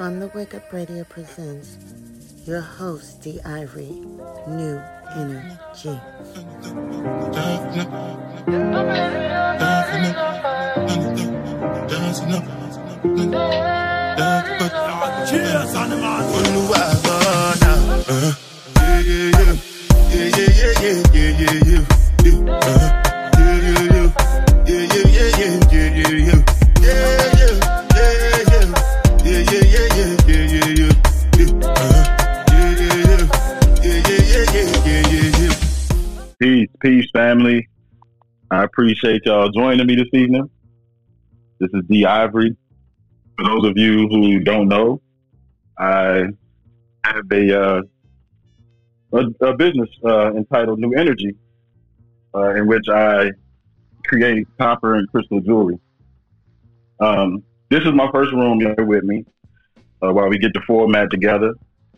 On the Wake Up Radio presents your host, D. Ivory, New Energy. Cheers on the man. Uh. Yeah, yeah, yeah, yeah, yeah, yeah, yeah. Family. I appreciate y'all joining me this evening. This is D Ivory. For those of you who don't know, I have a uh, a, a business uh, entitled New Energy, uh, in which I create copper and crystal jewelry. Um, this is my first room here with me uh, while we get the format together.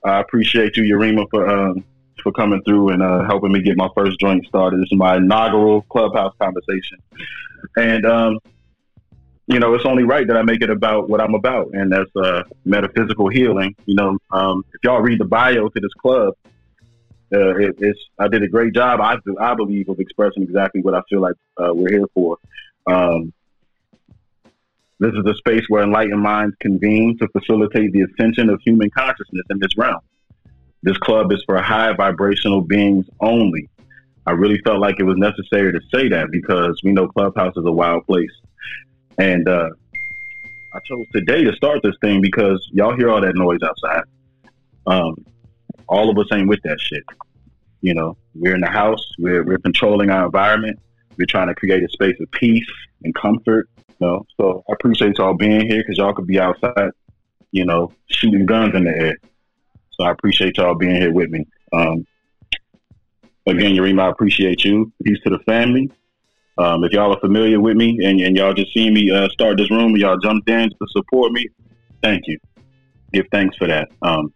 I appreciate you, Yarima, for um, for coming through and uh, helping me get my first joint started. This is my inaugural clubhouse conversation, and um, you know it's only right that I make it about what I'm about, and that's uh, metaphysical healing. You know, um, if y'all read the bio to this club, uh, it, it's I did a great job. I I believe of expressing exactly what I feel like uh, we're here for. Um, this is a space where enlightened minds convene to facilitate the ascension of human consciousness in this realm. This club is for high vibrational beings only. I really felt like it was necessary to say that because we know Clubhouse is a wild place. And uh, I chose today to start this thing because y'all hear all that noise outside. Um, all of us ain't with that shit. You know, we're in the house, we're, we're controlling our environment, we're trying to create a space of peace and comfort. You know, so I appreciate y'all being here because y'all could be outside, you know, shooting guns in the air. So I appreciate y'all being here with me. Um, again, Yarima, I appreciate you. Peace to the family. Um, if y'all are familiar with me and, and y'all just seen me uh, start this room y'all jumped in to support me, thank you. Give thanks for that. Um,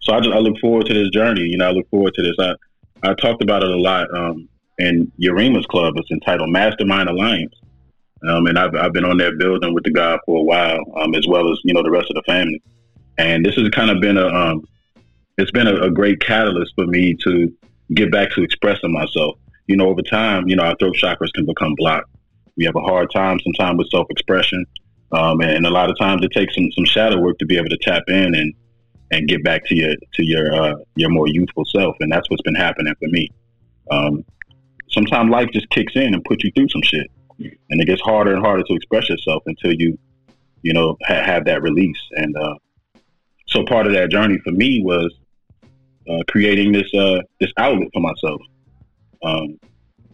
so I just I look forward to this journey. You know, I look forward to this. I I talked about it a lot um, in Yarima's club. It's entitled Mastermind Alliance, um, and I've I've been on that building with the guy for a while, um, as well as you know the rest of the family. And this has kind of been a um, it's been a, a great catalyst for me to get back to expressing myself. You know, over time, you know, our throat chakras can become blocked. We have a hard time sometimes with self expression, um, and a lot of times it takes some some shadow work to be able to tap in and and get back to your to your uh, your more youthful self. And that's what's been happening for me. Um, sometimes life just kicks in and puts you through some shit, and it gets harder and harder to express yourself until you, you know, ha- have that release. And uh, so part of that journey for me was uh, creating this uh, this outlet for myself. Um,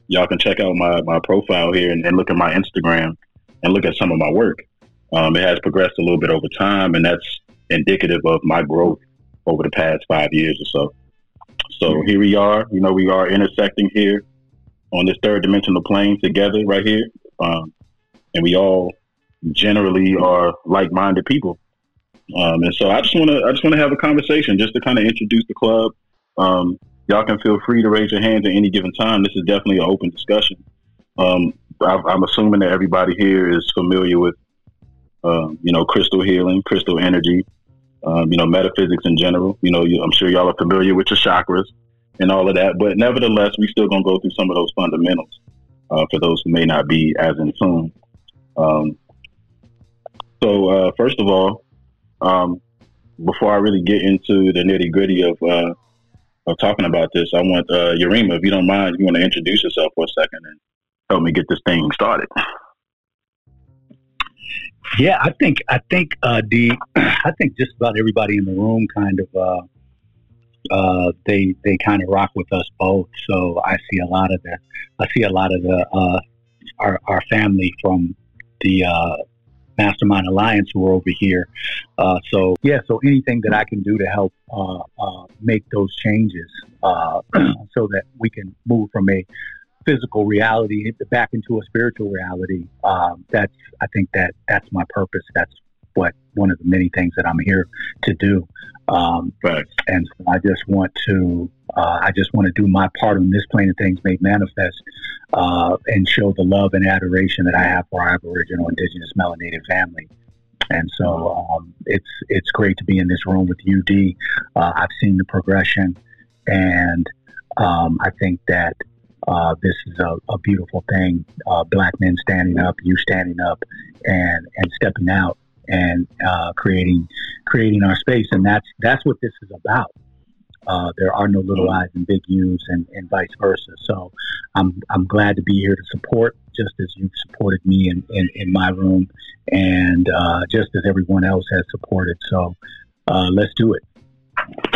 y'all can check out my, my profile here and, and, look at my Instagram and look at some of my work. Um, it has progressed a little bit over time, and that's indicative of my growth over the past five years or so. So here we are. You know, we are intersecting here on this third dimensional plane together, right here, um, and we all generally are like-minded people. Um, and so I just want to I just want to have a conversation just to kind of introduce the club. Um, y'all can feel free to raise your hands at any given time. This is definitely an open discussion. Um, I, I'm assuming that everybody here is familiar with, uh, you know, crystal healing, crystal energy, um, you know, metaphysics in general. You know, you, I'm sure y'all are familiar with your chakras and all of that. But nevertheless, we still gonna go through some of those fundamentals uh, for those who may not be as in tune. Um, so, uh, first of all, um, before I really get into the nitty gritty of uh, of talking about this, I want uh, Yarima, if you don't mind, you want to introduce yourself for a second and help me get this thing started. Yeah, I think I think uh, the I think just about everybody in the room kind of uh, uh, they they kind of rock with us both. So I see a lot of the I see a lot of the uh, our our family from the uh, Mastermind Alliance who are over here. Uh, so yeah, so anything that I can do to help uh, uh, make those changes uh, so that we can move from a physical reality back into a spiritual reality. Um, that's I think that that's my purpose. That's what one of the many things that I'm here to do. Um, right. And so I just want to uh, I just want to do my part on this plane of things made manifest uh, and show the love and adoration that I have for our Aboriginal, Indigenous, melanated family And so um, it's it's great to be in this room with UD. Uh, I've seen the progression, and um, I think that uh, this is a, a beautiful thing. Uh, black men standing up, you standing up, and and stepping out and uh, creating creating our space, and that's that's what this is about. Uh, there are no little I's and big U's, and, and vice versa. So, I'm I'm glad to be here to support, just as you've supported me in, in, in my room, and uh, just as everyone else has supported. So, uh, let's do it.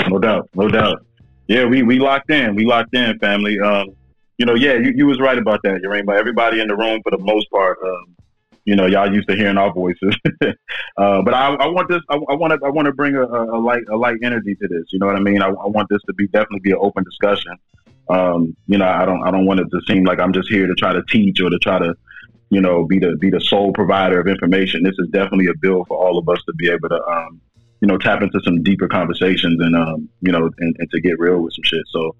No doubt, no doubt. Yeah, we we locked in. We locked in, family. Um, you know, yeah, you, you was right about that. But everybody in the room, for the most part, um, you know, y'all used to hearing our voices. uh, but I, I, want this. I, want to. I want to bring a, a, light, a light energy to this. You know what I mean? I, I want this to be definitely be an open discussion. Um, you know, I don't. I don't want it to seem like I'm just here to try to teach or to try to, you know, be the be the sole provider of information. This is definitely a bill for all of us to be able to, um, you know, tap into some deeper conversations and, um, you know, and, and to get real with some shit. So,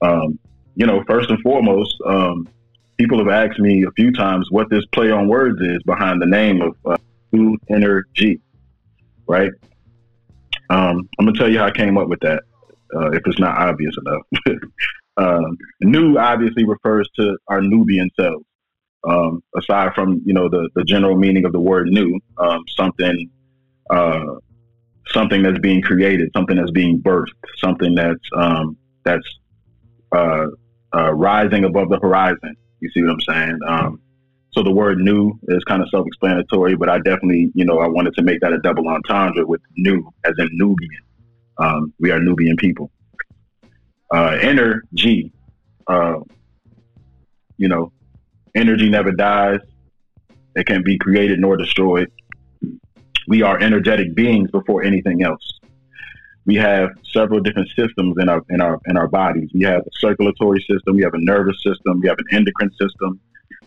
um, you know, first and foremost, um, people have asked me a few times what this play on words is behind the name of uh, New Energy, right? Um, I'm gonna tell you how I came up with that. Uh, if it's not obvious enough, um, new obviously refers to our Nubian selves. Um, aside from you know the the general meaning of the word new, um, something uh, something that's being created, something that's being birthed, something that's um, that's uh, uh, rising above the horizon. You see what I'm saying? Um, so the word new is kind of self-explanatory, but I definitely, you know, I wanted to make that a double entendre with new, as in Nubian. Um, we are Nubian people. Uh, energy, uh, you know, energy never dies. It can be created nor destroyed. We are energetic beings before anything else we have several different systems in our in our in our bodies. We have a circulatory system, we have a nervous system, we have an endocrine system.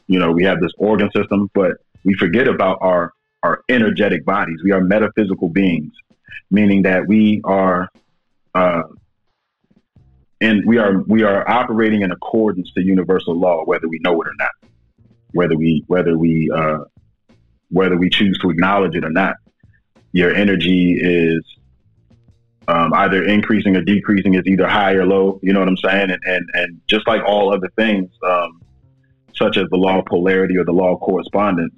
You know, we have this organ system, but we forget about our our energetic bodies. We are metaphysical beings, meaning that we are uh, and we are we are operating in accordance to universal law, whether we know it or not, whether we whether we uh, whether we choose to acknowledge it or not. Your energy is um, either increasing or decreasing is either high or low. You know what I'm saying? And and, and just like all other things, um, such as the law of polarity or the law of correspondence,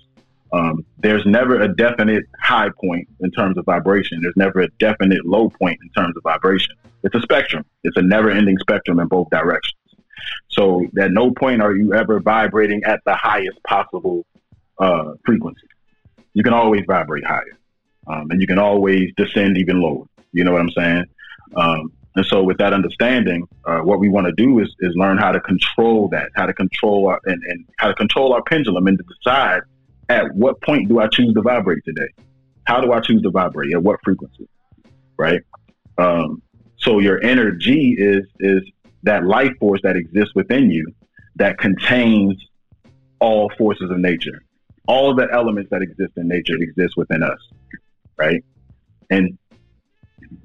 um, there's never a definite high point in terms of vibration. There's never a definite low point in terms of vibration. It's a spectrum. It's a never-ending spectrum in both directions. So at no point are you ever vibrating at the highest possible uh, frequency. You can always vibrate higher, um, and you can always descend even lower. You know what I'm saying? Um, and so, with that understanding, uh, what we want to do is, is learn how to control that, how to control our, and, and how to control our pendulum, and to decide at what point do I choose to vibrate today? How do I choose to vibrate? At what frequency? Right. Um, so your energy is is that life force that exists within you that contains all forces of nature. All of the elements that exist in nature exist within us, right? And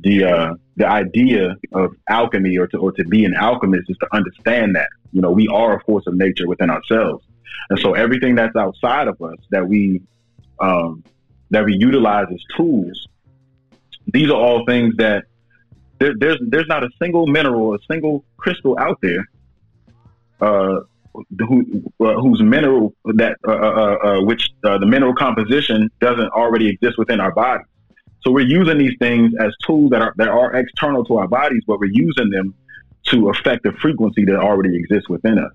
the uh, the idea of alchemy or to or to be an alchemist is to understand that you know we are a force of nature within ourselves, and so everything that's outside of us that we um, that we utilize as tools, these are all things that there, there's there's not a single mineral, a single crystal out there. Uh, who, uh, whose mineral that uh, uh, uh which uh, the mineral composition doesn't already exist within our body. So we're using these things as tools that are that are external to our bodies, but we're using them to affect the frequency that already exists within us.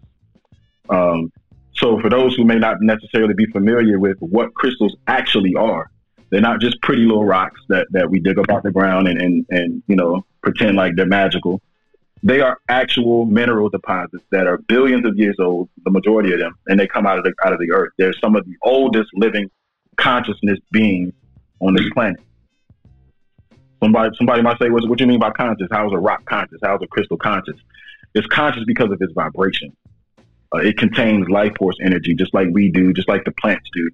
Um, so for those who may not necessarily be familiar with what crystals actually are, they're not just pretty little rocks that, that we dig up out the ground and, and, and you know pretend like they're magical. They are actual mineral deposits that are billions of years old, the majority of them, and they come out of the out of the earth. They're some of the oldest living consciousness beings on this planet. Somebody somebody might say, what, what do you mean by conscious? How is a rock conscious? How is a crystal conscious? It's conscious because of its vibration. Uh, it contains life force energy, just like we do, just like the plants do,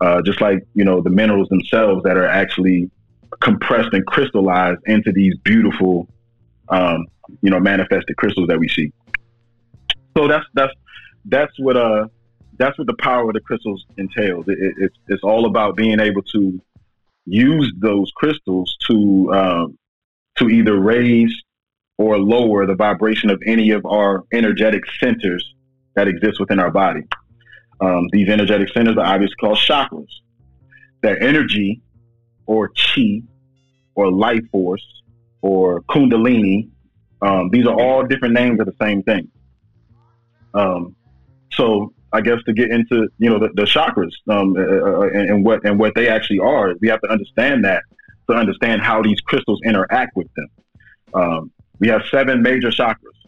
uh, just like you know the minerals themselves that are actually compressed and crystallized into these beautiful, um, you know, manifested crystals that we see. So that's that's that's what uh that's what the power of the crystals entails. It, it, it's it's all about being able to use those crystals to um, to either raise or lower the vibration of any of our energetic centers that exist within our body. Um, these energetic centers are obviously called chakras. Their energy or chi or life force or kundalini, um, these are all different names of the same thing. Um, so I guess to get into you know the, the chakras um, uh, uh, uh, and, and, what and what they actually are, we have to understand that to understand how these crystals interact with them. Um, we have seven major chakras.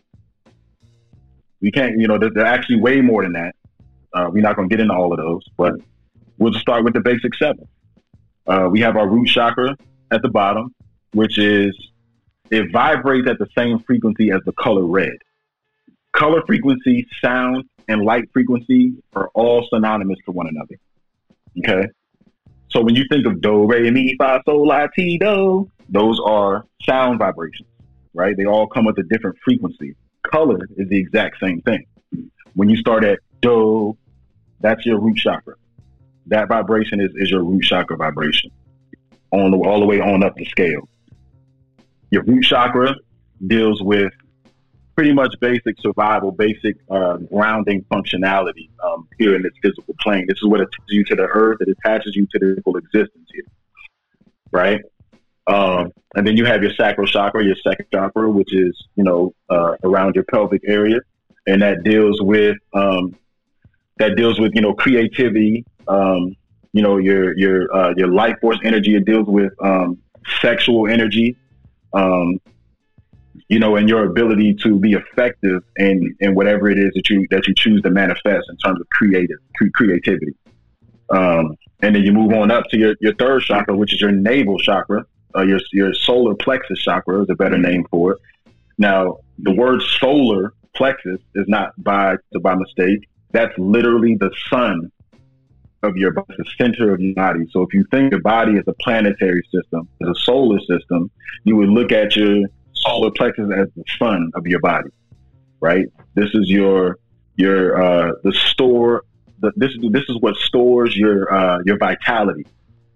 We can't, you know, they're, they're actually way more than that. Uh, we're not going to get into all of those, but we'll just start with the basic seven. Uh, we have our root chakra at the bottom, which is it vibrates at the same frequency as the color red. Color frequency, sound, and light frequency are all synonymous to one another. Okay. So when you think of do, re, mi, fa, sol, la, ti, do, those are sound vibrations, right? They all come with a different frequency. Color is the exact same thing. When you start at do, that's your root chakra. That vibration is, is your root chakra vibration on the, all the way on up the scale. Your root chakra deals with pretty much basic survival, basic uh, grounding functionality um, here in this physical plane. This is what attaches you to the earth. It attaches you to the physical existence here, right? Um, and then you have your sacral chakra, your second chakra, which is you know uh, around your pelvic area, and that deals with um, that deals with you know creativity, um, you know your your uh, your life force energy. It deals with um, sexual energy. You know, and your ability to be effective in, in whatever it is that you that you choose to manifest in terms of creative cre- creativity. Um, and then you move on up to your, your third chakra, which is your navel chakra, uh, your your solar plexus chakra is a better name for it. Now, the word solar plexus is not by by mistake. That's literally the sun of your body, the center of your body. So if you think your body as a planetary system, as a solar system, you would look at your solar plexus as the sun of your body, right? This is your your uh, the store. The, this is this is what stores your uh, your vitality,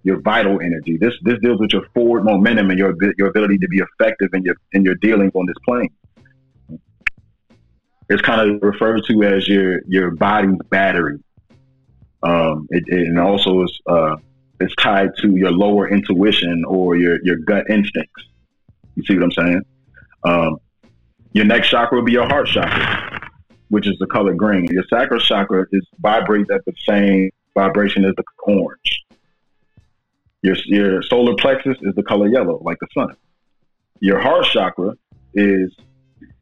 your vital energy. This this deals with your forward momentum and your your ability to be effective in your in your dealings on this plane. It's kind of referred to as your your body's battery. Um, it, it, and also is uh, it's tied to your lower intuition or your your gut instincts. You see what I'm saying? Um, your next chakra will be your heart chakra, which is the color green. Your sacral chakra is vibrates at the same vibration as the orange. Your your solar plexus is the color yellow, like the sun. Your heart chakra is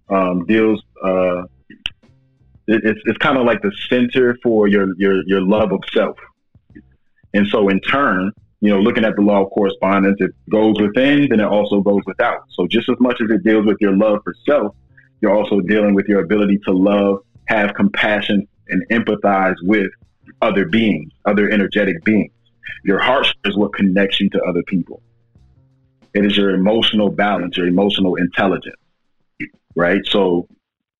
um, deals. Uh, it, it's it's kind of like the center for your your your love of self, and so in turn, you know, looking at the law of correspondence, it goes within, then it also goes without. So just as much as it deals with your love for self, you're also dealing with your ability to love, have compassion, and empathize with other beings, other energetic beings. Your heart is what connects you to other people. It is your emotional balance, your emotional intelligence, right? So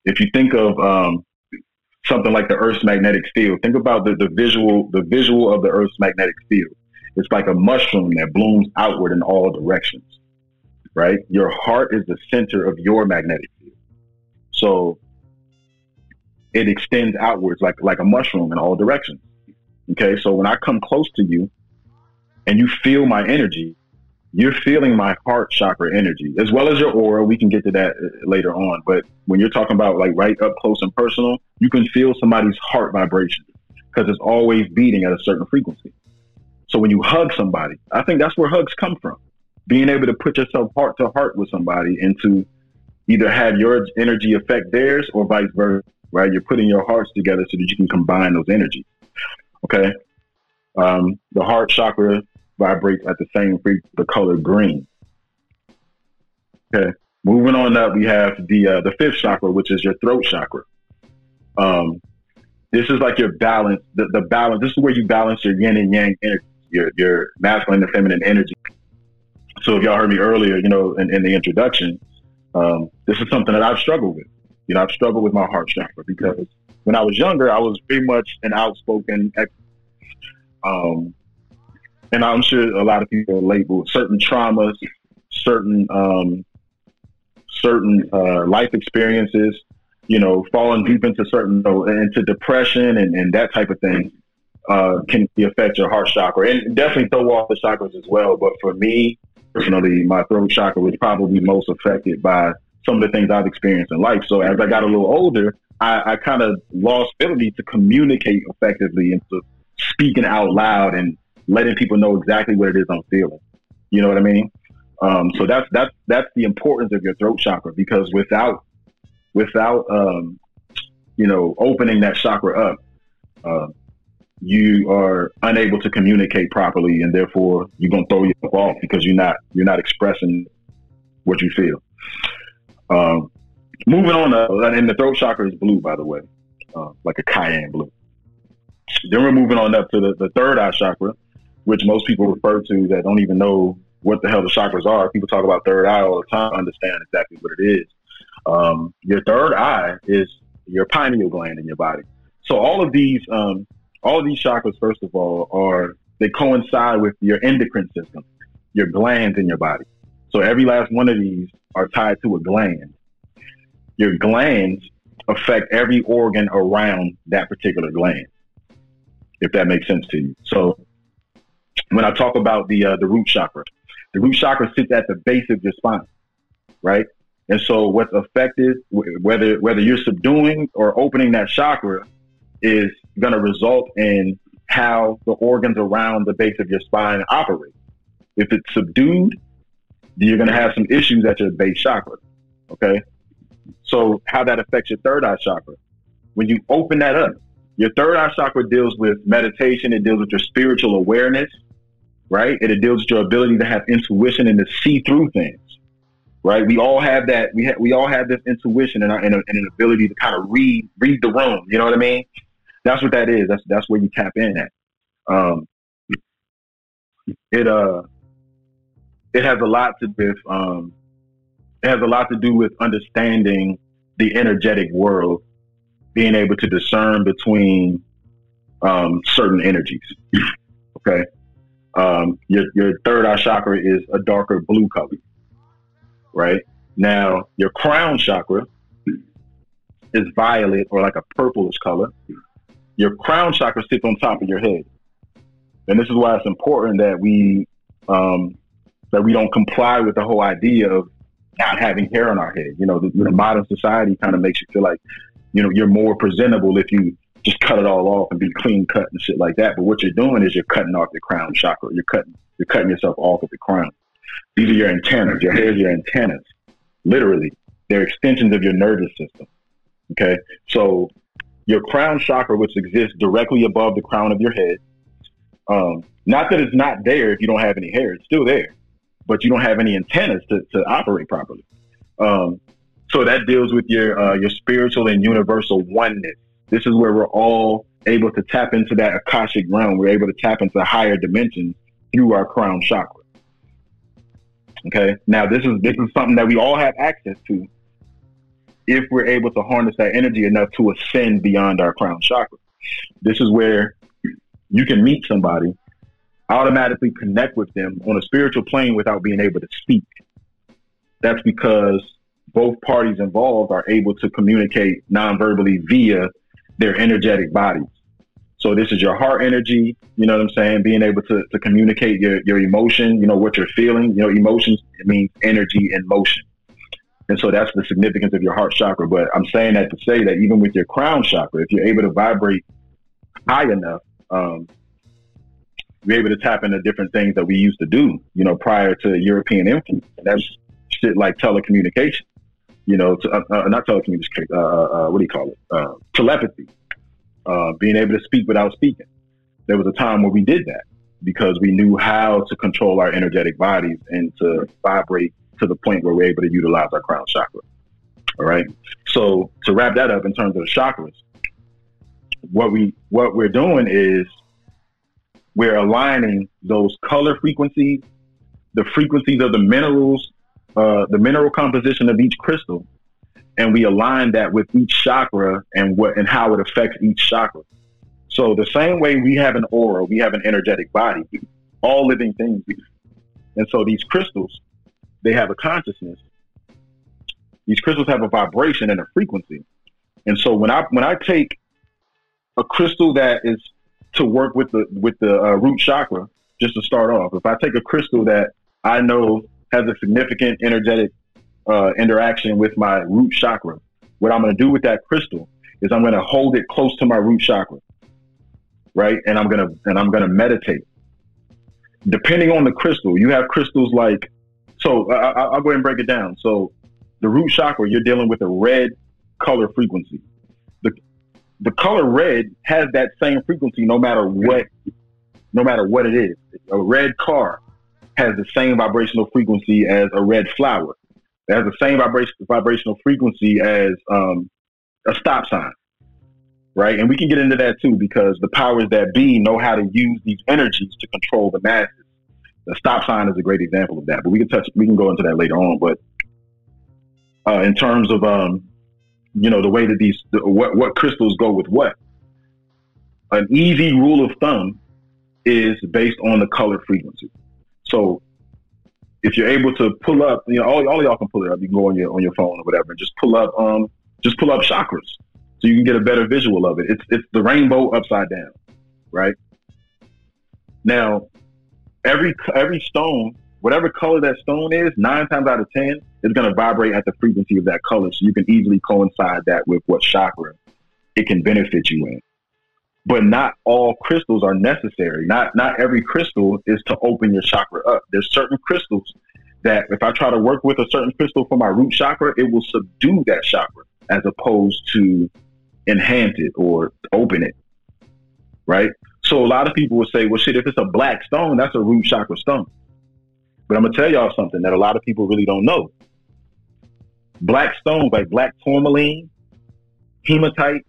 if you think of um, something like the Earth's magnetic field, think about the, the visual, the visual of the Earth's magnetic field it's like a mushroom that blooms outward in all directions, right? Your heart is the center of your magnetic field. So it extends outwards like, like a mushroom in all directions. Okay. So when I come close to you and you feel my energy, you're feeling my heart chakra energy as well as your aura. We can get to that uh, later on. But when you're talking about like right up close and personal, you can feel somebody's heart vibration because it's always beating at a certain frequency. So when you hug somebody, I think that's where hugs come from. Being able to put yourself heart to heart with somebody and to either have your energy affect theirs or vice versa, right? You're putting your hearts together so that you can combine those energies. Okay. Um, the heart chakra vibrates at the same frequency, the color green. Okay. Moving on up, we have the uh, the fifth chakra, which is your throat chakra. Um, this is like your balance, the, the balance. This is where you balance your yin and yang energy your your masculine and feminine energy. So if y'all heard me earlier, you know, in, in the introduction, um, this is something that I've struggled with. You know, I've struggled with my heart chakra because when I was younger, I was pretty much an outspoken, um, and I'm sure a lot of people are labeled certain traumas, certain um, certain uh, life experiences, you know, falling deep into certain you know, into depression and, and that type of thing uh, can affect your heart chakra and definitely throw off the chakras as well. But for me personally, my throat chakra was probably most affected by some of the things I've experienced in life. So as I got a little older, I, I kind of lost ability to communicate effectively and to speaking out loud and letting people know exactly what it is I'm feeling. You know what I mean? Um, so that's that's that's the importance of your throat chakra because without without um, you know opening that chakra up, uh, you are unable to communicate properly, and therefore you're gonna throw yourself off because you're not you're not expressing what you feel. Um, moving on, uh, and the throat chakra is blue, by the way, uh, like a cyan blue. Then we're moving on up to the, the third eye chakra, which most people refer to that don't even know what the hell the chakras are. People talk about third eye all the time, understand exactly what it is. Um, your third eye is your pineal gland in your body. So all of these, um, all these chakras, first of all, are they coincide with your endocrine system, your glands in your body. So every last one of these are tied to a gland. Your glands affect every organ around that particular gland, if that makes sense to you. So when I talk about the uh, the root chakra, the root chakra sits at the base of your spine, right? And so what's affected, whether whether you're subduing or opening that chakra, is going to result in how the organs around the base of your spine operate. If it's subdued, you're going to have some issues at your base chakra. Okay. So how that affects your third eye chakra. When you open that up, your third eye chakra deals with meditation. It deals with your spiritual awareness, right? And it deals with your ability to have intuition and to see through things, right? We all have that. We ha- we all have this intuition and, our, and, a, and, an ability to kind of read read the room. You know what I mean? That's what that is. That's that's where you tap in at. Um, it uh, it has a lot to with um, it has a lot to do with understanding the energetic world, being able to discern between um, certain energies. okay, um, your your third eye chakra is a darker blue color, right? Now your crown chakra is violet or like a purplish color. Your crown chakra sits on top of your head, and this is why it's important that we um, that we don't comply with the whole idea of not having hair on our head. You know, the, the modern society kind of makes you feel like, you know, you're more presentable if you just cut it all off and be clean cut and shit like that. But what you're doing is you're cutting off the crown chakra. You're cutting you're cutting yourself off of the crown. These are your antennas. Your hair is your antennas. Literally, they're extensions of your nervous system. Okay, so your crown chakra, which exists directly above the crown of your head, um, not that it's not there if you don't have any hair, it's still there but you don't have any antennas to, to operate properly. Um, so that deals with your uh, your spiritual and universal oneness. This is where we're all able to tap into that akashic realm. We're able to tap into higher dimensions through our crown chakra. Okay. Now this is this is something that we all have access to if we're able to harness that energy enough to ascend beyond our crown chakra. This is where you can meet somebody automatically connect with them on a spiritual plane without being able to speak. That's because both parties involved are able to communicate non-verbally via their energetic bodies. So this is your heart energy, you know what I'm saying? Being able to, to communicate your, your emotion, you know, what you're feeling. You know, emotions, it means energy and motion. And so that's the significance of your heart chakra. But I'm saying that to say that even with your crown chakra, if you're able to vibrate high enough, um, we're able to tap into different things that we used to do, you know, prior to European influence. That's shit like telecommunication, you know, to, uh, uh, not telecommunication, uh, uh, uh, what do you call it? Uh, telepathy, being able to speak without speaking. There was a time where we did that because we knew how to control our energetic bodies and to vibrate to the point where we're able to utilize our crown chakra. All right. So to wrap that up in terms of the chakras, what we what we're doing is we're aligning those color frequencies, the frequencies of the minerals, uh, the mineral composition of each crystal, and we align that with each chakra and what and how it affects each chakra. So the same way we have an aura, we have an energetic body. All living things. And so these crystals, they have a consciousness. These crystals have a vibration and a frequency. And so when I when I take a crystal that is to work with the with the uh, root chakra, just to start off, if I take a crystal that I know has a significant energetic uh, interaction with my root chakra, what I'm going to do with that crystal is I'm going to hold it close to my root chakra, right? And I'm to and I'm to meditate. Depending on the crystal, you have crystals like. So I, I'll go ahead and break it down. So the root chakra, you're dealing with a red color frequency. The the color red has that same frequency no matter what no matter what it is. A red car has the same vibrational frequency as a red flower. It has the same vibration vibrational frequency as um, a stop sign. Right? And we can get into that too because the powers that be know how to use these energies to control the masses. The stop sign is a great example of that, but we can touch we can go into that later on. But uh, in terms of um, you know the way that these the, what what crystals go with what, an easy rule of thumb is based on the color frequency. So if you're able to pull up, you know, all, all y'all can pull it up. You can go on your on your phone or whatever, and just pull up, um, just pull up chakras, so you can get a better visual of it. It's it's the rainbow upside down, right? Now, every every stone, whatever color that stone is, nine times out of ten, is going to vibrate at the frequency of that color. So you can easily coincide that with what chakra it can benefit you in but not all crystals are necessary. Not not every crystal is to open your chakra up. There's certain crystals that if I try to work with a certain crystal for my root chakra, it will subdue that chakra as opposed to enhance it or open it. Right? So a lot of people will say, well shit, if it's a black stone, that's a root chakra stone. But I'm gonna tell y'all something that a lot of people really don't know. Black stones like black tourmaline, hematite,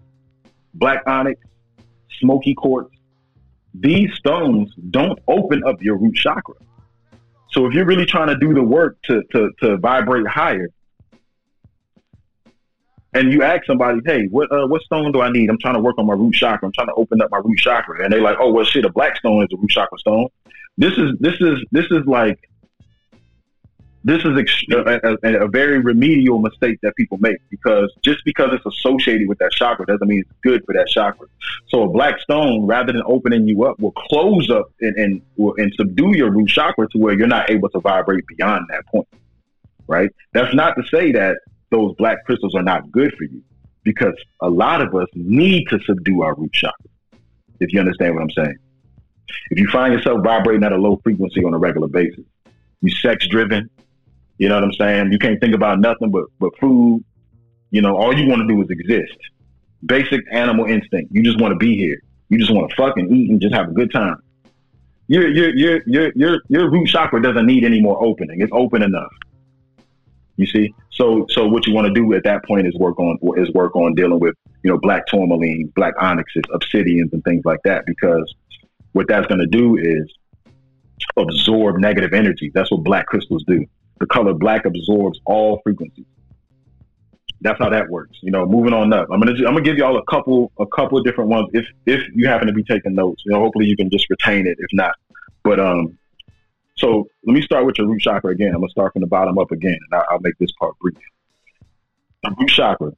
black onyx, smoky quartz, these stones don't open up your root chakra. So if you're really trying to do the work to, to, to vibrate higher, and you ask somebody, hey, what uh, what stone do I need? I'm trying to work on my root chakra. I'm trying to open up my root chakra. And they're like, oh well shit, a black stone is a root chakra stone. This is this is this is like this is ex- a, a, a, very remedial mistake that people make because just because it's associated with that chakra doesn't mean it's good for that chakra. So a black stone, rather than opening you up, will close up and and, and subdue your root chakra to where you're not able to vibrate beyond that point. Right? That's not to say that those black crystals are not good for you because a lot of us need to subdue our root chakra. If you understand what I'm saying. If you find yourself vibrating at a low frequency on a regular basis, you sex driven, you know what I'm saying? You can't think about nothing but but food. You know, all you want to do is exist. Basic animal instinct. You just want to be here. You just want to fucking eat and just have a good time. Your your your your your your root chakra doesn't need any more opening. It's open enough. You see? So so what you want to do at that point is work on is work on dealing with, you know, black tourmalines, black onyxes, obsidians and things like that because what that's going to do is absorb negative energy. That's what black crystals do the color black absorbs all frequencies. That's how that works. You know, moving on up. I'm gonna I'm gonna give y'all a couple a couple of different ones if if you happen to be taking notes. You know, hopefully you can just retain it. If not, but um, so let me start with your root chakra again. I'm gonna start from the bottom up again, and I'll, make this part brief. The root chakra,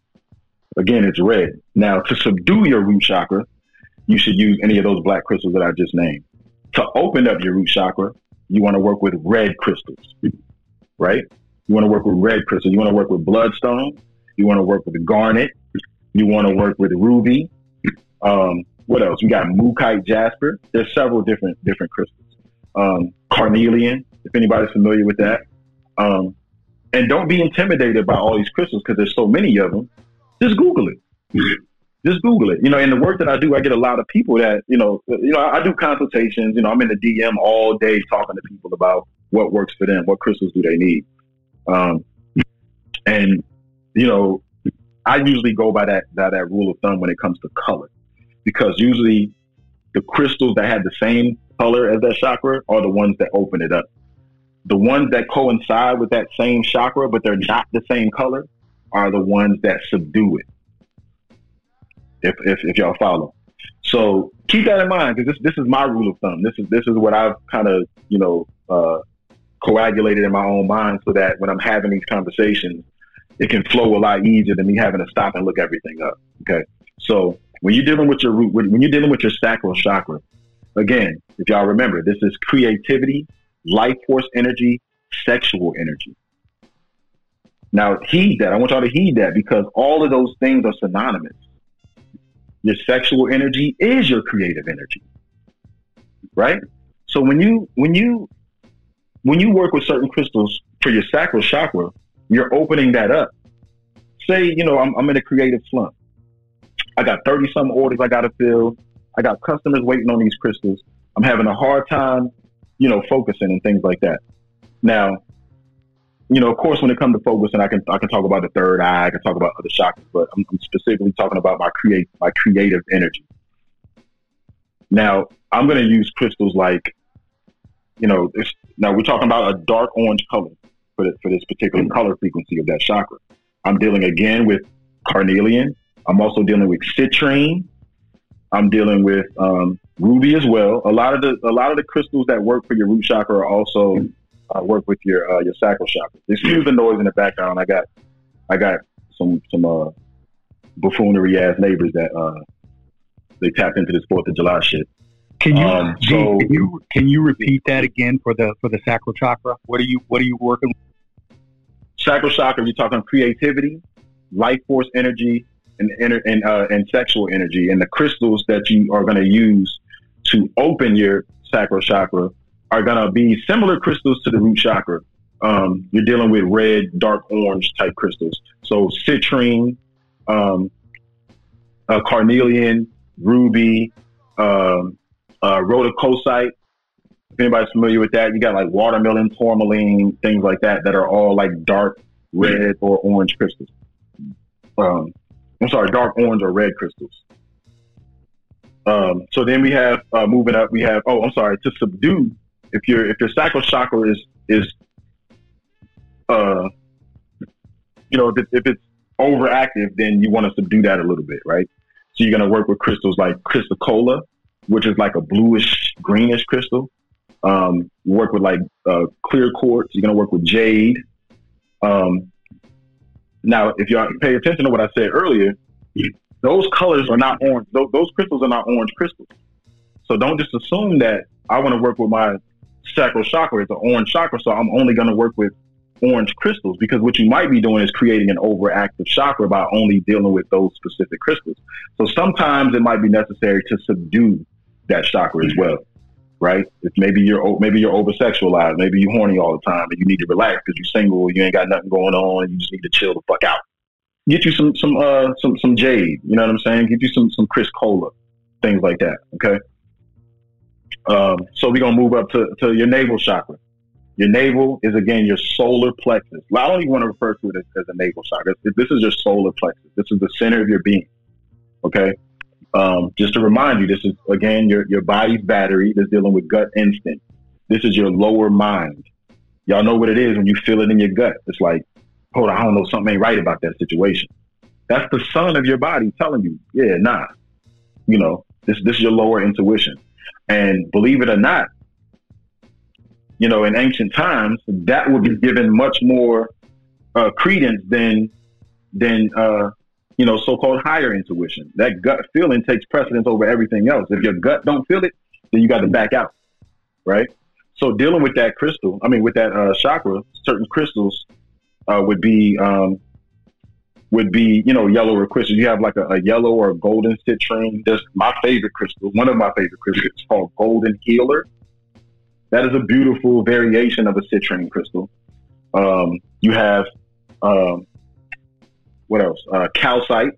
again, it's red. Now, to subdue your root chakra, you should use any of those black crystals that I just named. To open up your root chakra, you want to work with red crystals right? You want to work with red crystal. You want to work with bloodstone. You want to work with garnet. You want to work with ruby. Um, what else? We got mookaite jasper. There's several different different crystals. Um, carnelian, if anybody's familiar with that. Um, and don't be intimidated by all these crystals because there's so many of them. Just Google it. Just Google it. You know, in the work that I do, I get a lot of people that you know. You know, I do consultations. You know, I'm in the DM all day talking to people about what works for them, what crystals do they need. Um, and you know, I usually go by that, that that rule of thumb when it comes to color, because usually the crystals that have the same color as that chakra are the ones that open it up. The ones that coincide with that same chakra, but they're not the same color, are the ones that subdue it. If if, if y'all follow. So keep that in mind because this this is my rule of thumb. This is this is what I've kind of you know uh, coagulated in my own mind so that when I'm having these conversations, it can flow a lot easier than me having to stop and look everything up. Okay, so when you're dealing with your root, when you're dealing with your sacral chakra, again, if y'all remember, this is creativity, life force energy, sexual energy. Now, heed that. I want y'all to heed that because all of those things are synonymous. Your sexual energy is your creative energy. Right? So when you when you when you work with certain crystals for your sacral chakra, you're opening that up. Say, you know, I'm, I'm in a creative slump. I got 30 some orders I got to fill. I got customers waiting on these crystals. I'm having a hard time, you know, focusing and things like that. Now, you know, of course, when it comes to focusing, I can I can talk about the third eye, I can talk about other chakras, but I'm, I'm specifically talking about my create my creative energy. Now, I'm going to use crystals like, you know, now we're talking about a dark orange color for this, for this particular color frequency of that chakra. I'm dealing again with carnelian. I'm also dealing with citrine. I'm dealing with um, ruby as well. A lot of the a lot of the crystals that work for your root chakra are also uh, work with your uh, your sacral chakra. Excuse the noise in the background. I got I got some some uh, buffoonery ass neighbors that uh, they tapped into this Fourth of July shit. Can you, Um, G, so- can you can you repeat that again for the for the sacral chakra? What are you what are you working? Sacral chakra, you're talking creativity, life force energy, and and uh, and sexual energy, and the crystals that you are going to use to open your sacral chakra are going to be similar crystals to the root chakra. Um, you're dealing with red, dark orange type crystals. So citrine, um, uh, carnelian, ruby, um, uh, rhodochrosite. If anybody's familiar with that, you got like watermelon, tourmaline, things like that, that are all like dark red or orange crystals. Um, I'm sorry, dark orange or red crystals. Um, so then we have uh, moving up. We have oh, I'm sorry, to subdue. If your if your sacral chakra is is uh, you know, if, it, if it's overactive, then you want to subdue that a little bit, right? So you're gonna work with crystals like chrysocolla, which is like a bluish greenish crystal. Um, work with like uh, clear quartz. You're gonna work with jade. Um, now, if you pay attention to what I said earlier, those colors are not orange. Those, those crystals are not orange crystals. So don't just assume that I want to work with my sacral chakra. It's an orange chakra, so I'm only going to work with orange crystals because what you might be doing is creating an overactive chakra by only dealing with those specific crystals. So sometimes it might be necessary to subdue that chakra as well, right? If maybe you're maybe you're over sexualized, maybe you're horny all the time, and you need to relax because you're single, you ain't got nothing going on, you just need to chill the fuck out. Get you some some uh some some jade, you know what I'm saying? Get you some some chrysocolla, things like that. Okay. Um, so we're gonna move up to, to your navel chakra. Your navel is again your solar plexus. I don't even want to refer to it as, as a navel chakra. This is your solar plexus. This is the center of your being. Okay. Um, just to remind you, this is again your your body's battery that's dealing with gut instinct. This is your lower mind. Y'all know what it is when you feel it in your gut. It's like, hold on, I don't know, something ain't right about that situation. That's the sun of your body telling you, yeah, nah. You know, this this is your lower intuition. And believe it or not, you know, in ancient times, that would be given much more uh, credence than than uh, you know so-called higher intuition. That gut feeling takes precedence over everything else. If your gut don't feel it, then you got to back out, right? So dealing with that crystal, I mean, with that uh, chakra, certain crystals uh, would be um, would be you know yellow or crystals. You have like a, a yellow or a golden citrine. That's my favorite crystal. One of my favorite crystals called Golden Healer. That is a beautiful variation of a citrine crystal. Um, you have um, what else? Uh, calcite,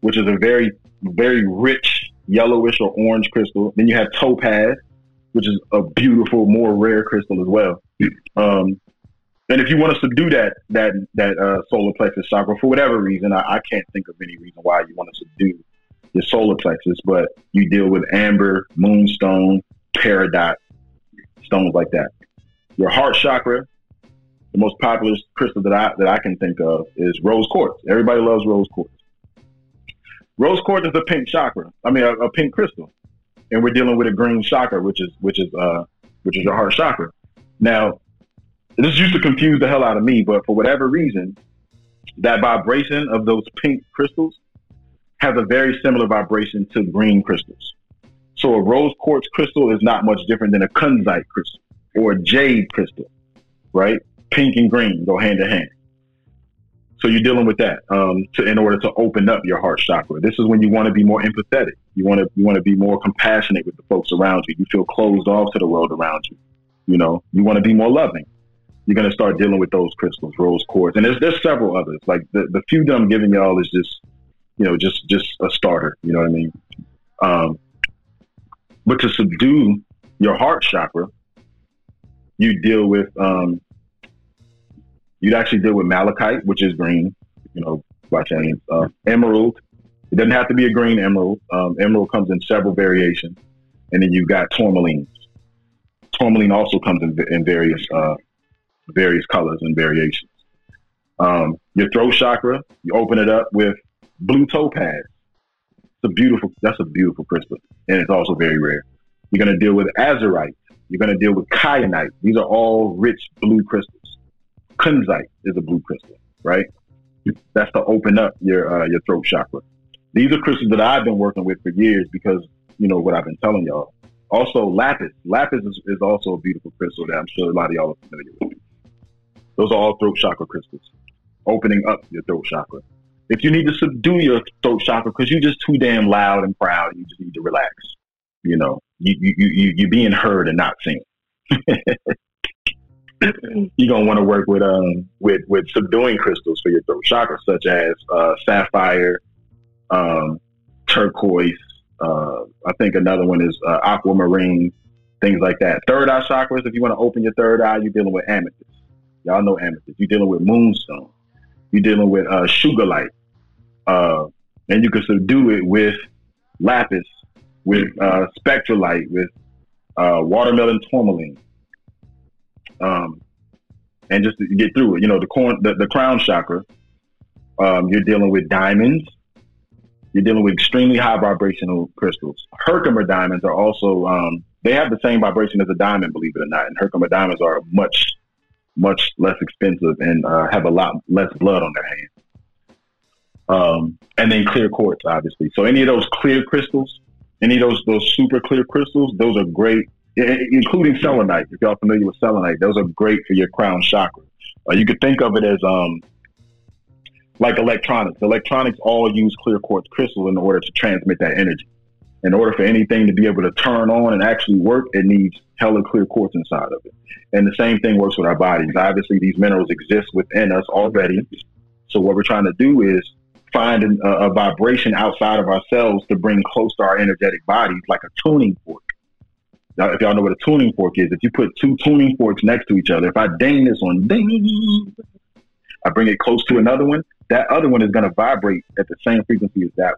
which is a very very rich yellowish or orange crystal. Then you have topaz, which is a beautiful, more rare crystal as well. Um, and if you want to subdue that that that uh, solar plexus chakra for whatever reason, I, I can't think of any reason why you want to subdue your solar plexus, but you deal with amber, moonstone, peridot, stones like that. Your heart chakra, the most popular crystal that I that I can think of is rose quartz. Everybody loves rose quartz. Rose quartz is a pink chakra. I mean, a, a pink crystal. and we're dealing with a green chakra, which is which is uh which is your heart chakra. Now, this used to confuse the hell out of me, but for whatever reason, that vibration of those pink crystals has a very similar vibration to green crystals. So a rose quartz crystal is not much different than a kunzite crystal or a jade crystal, right? Pink and green go hand in hand. So you're dealing with that um, to, in order to open up your heart chakra. This is when you want to be more empathetic. You want to you want to be more compassionate with the folks around you. You feel closed off to the world around you. You know, you want to be more loving. You're going to start dealing with those crystals, rose quartz, and there's there's several others. Like the the few that I'm giving y'all is just you know just just a starter. You know what I mean? Um, but to subdue your heart chakra, you deal with um, you'd actually deal with malachite, which is green, you know, chance. Uh, emerald. It doesn't have to be a green emerald. Um, emerald comes in several variations, and then you've got tourmaline. Tourmaline also comes in, in various uh, various colors and variations. Um, your throat chakra, you open it up with blue topaz. It's a beautiful. That's a beautiful crystal, and it's also very rare. You're going to deal with azurite. You're going to deal with kyanite. These are all rich blue crystals. Kunzite is a blue crystal, right? That's to open up your uh, your throat chakra. These are crystals that I've been working with for years because you know what I've been telling y'all. Also, lapis. Lapis is, is also a beautiful crystal that I'm sure a lot of y'all are familiar with. Those are all throat chakra crystals, opening up your throat chakra. If you need to subdue your throat chakra because you're just too damn loud and proud, you just need to relax. You know, you you you you're being heard and not seen. you're gonna want to work with um with with subduing crystals for your throat chakra, such as uh, sapphire, um, turquoise. Uh, I think another one is uh, aquamarine, things like that. Third eye chakras. If you want to open your third eye, you're dealing with amethyst. Y'all know amethyst. You're dealing with moonstone. You're dealing with uh, sugilite, uh, and you can subdue it with lapis, with uh, spectrolite, with uh, watermelon tourmaline um, and just to get through it. You know, the corn, the, the crown chakra, um, you're dealing with diamonds. You're dealing with extremely high vibrational crystals. Herkimer diamonds are also um, they have the same vibration as a diamond, believe it or not. And Herkimer diamonds are much much less expensive and uh, have a lot less blood on their hands. Um, and then clear quartz, obviously. So any of those clear crystals, any of those those super clear crystals, those are great including selenite. If y'all familiar with selenite, those are great for your crown chakra. Uh, you could think of it as um, like electronics. Electronics all use clear quartz crystal in order to transmit that energy. In order for anything to be able to turn on and actually work, it needs hella clear quartz inside of it. And the same thing works with our bodies. Obviously, these minerals exist within us already. So what we're trying to do is find an, a, a vibration outside of ourselves to bring close to our energetic bodies, like a tuning fork. If y'all know what a tuning fork is, if you put two tuning forks next to each other, if I ding this one, ding, I bring it close to another one, that other one is going to vibrate at the same frequency as that.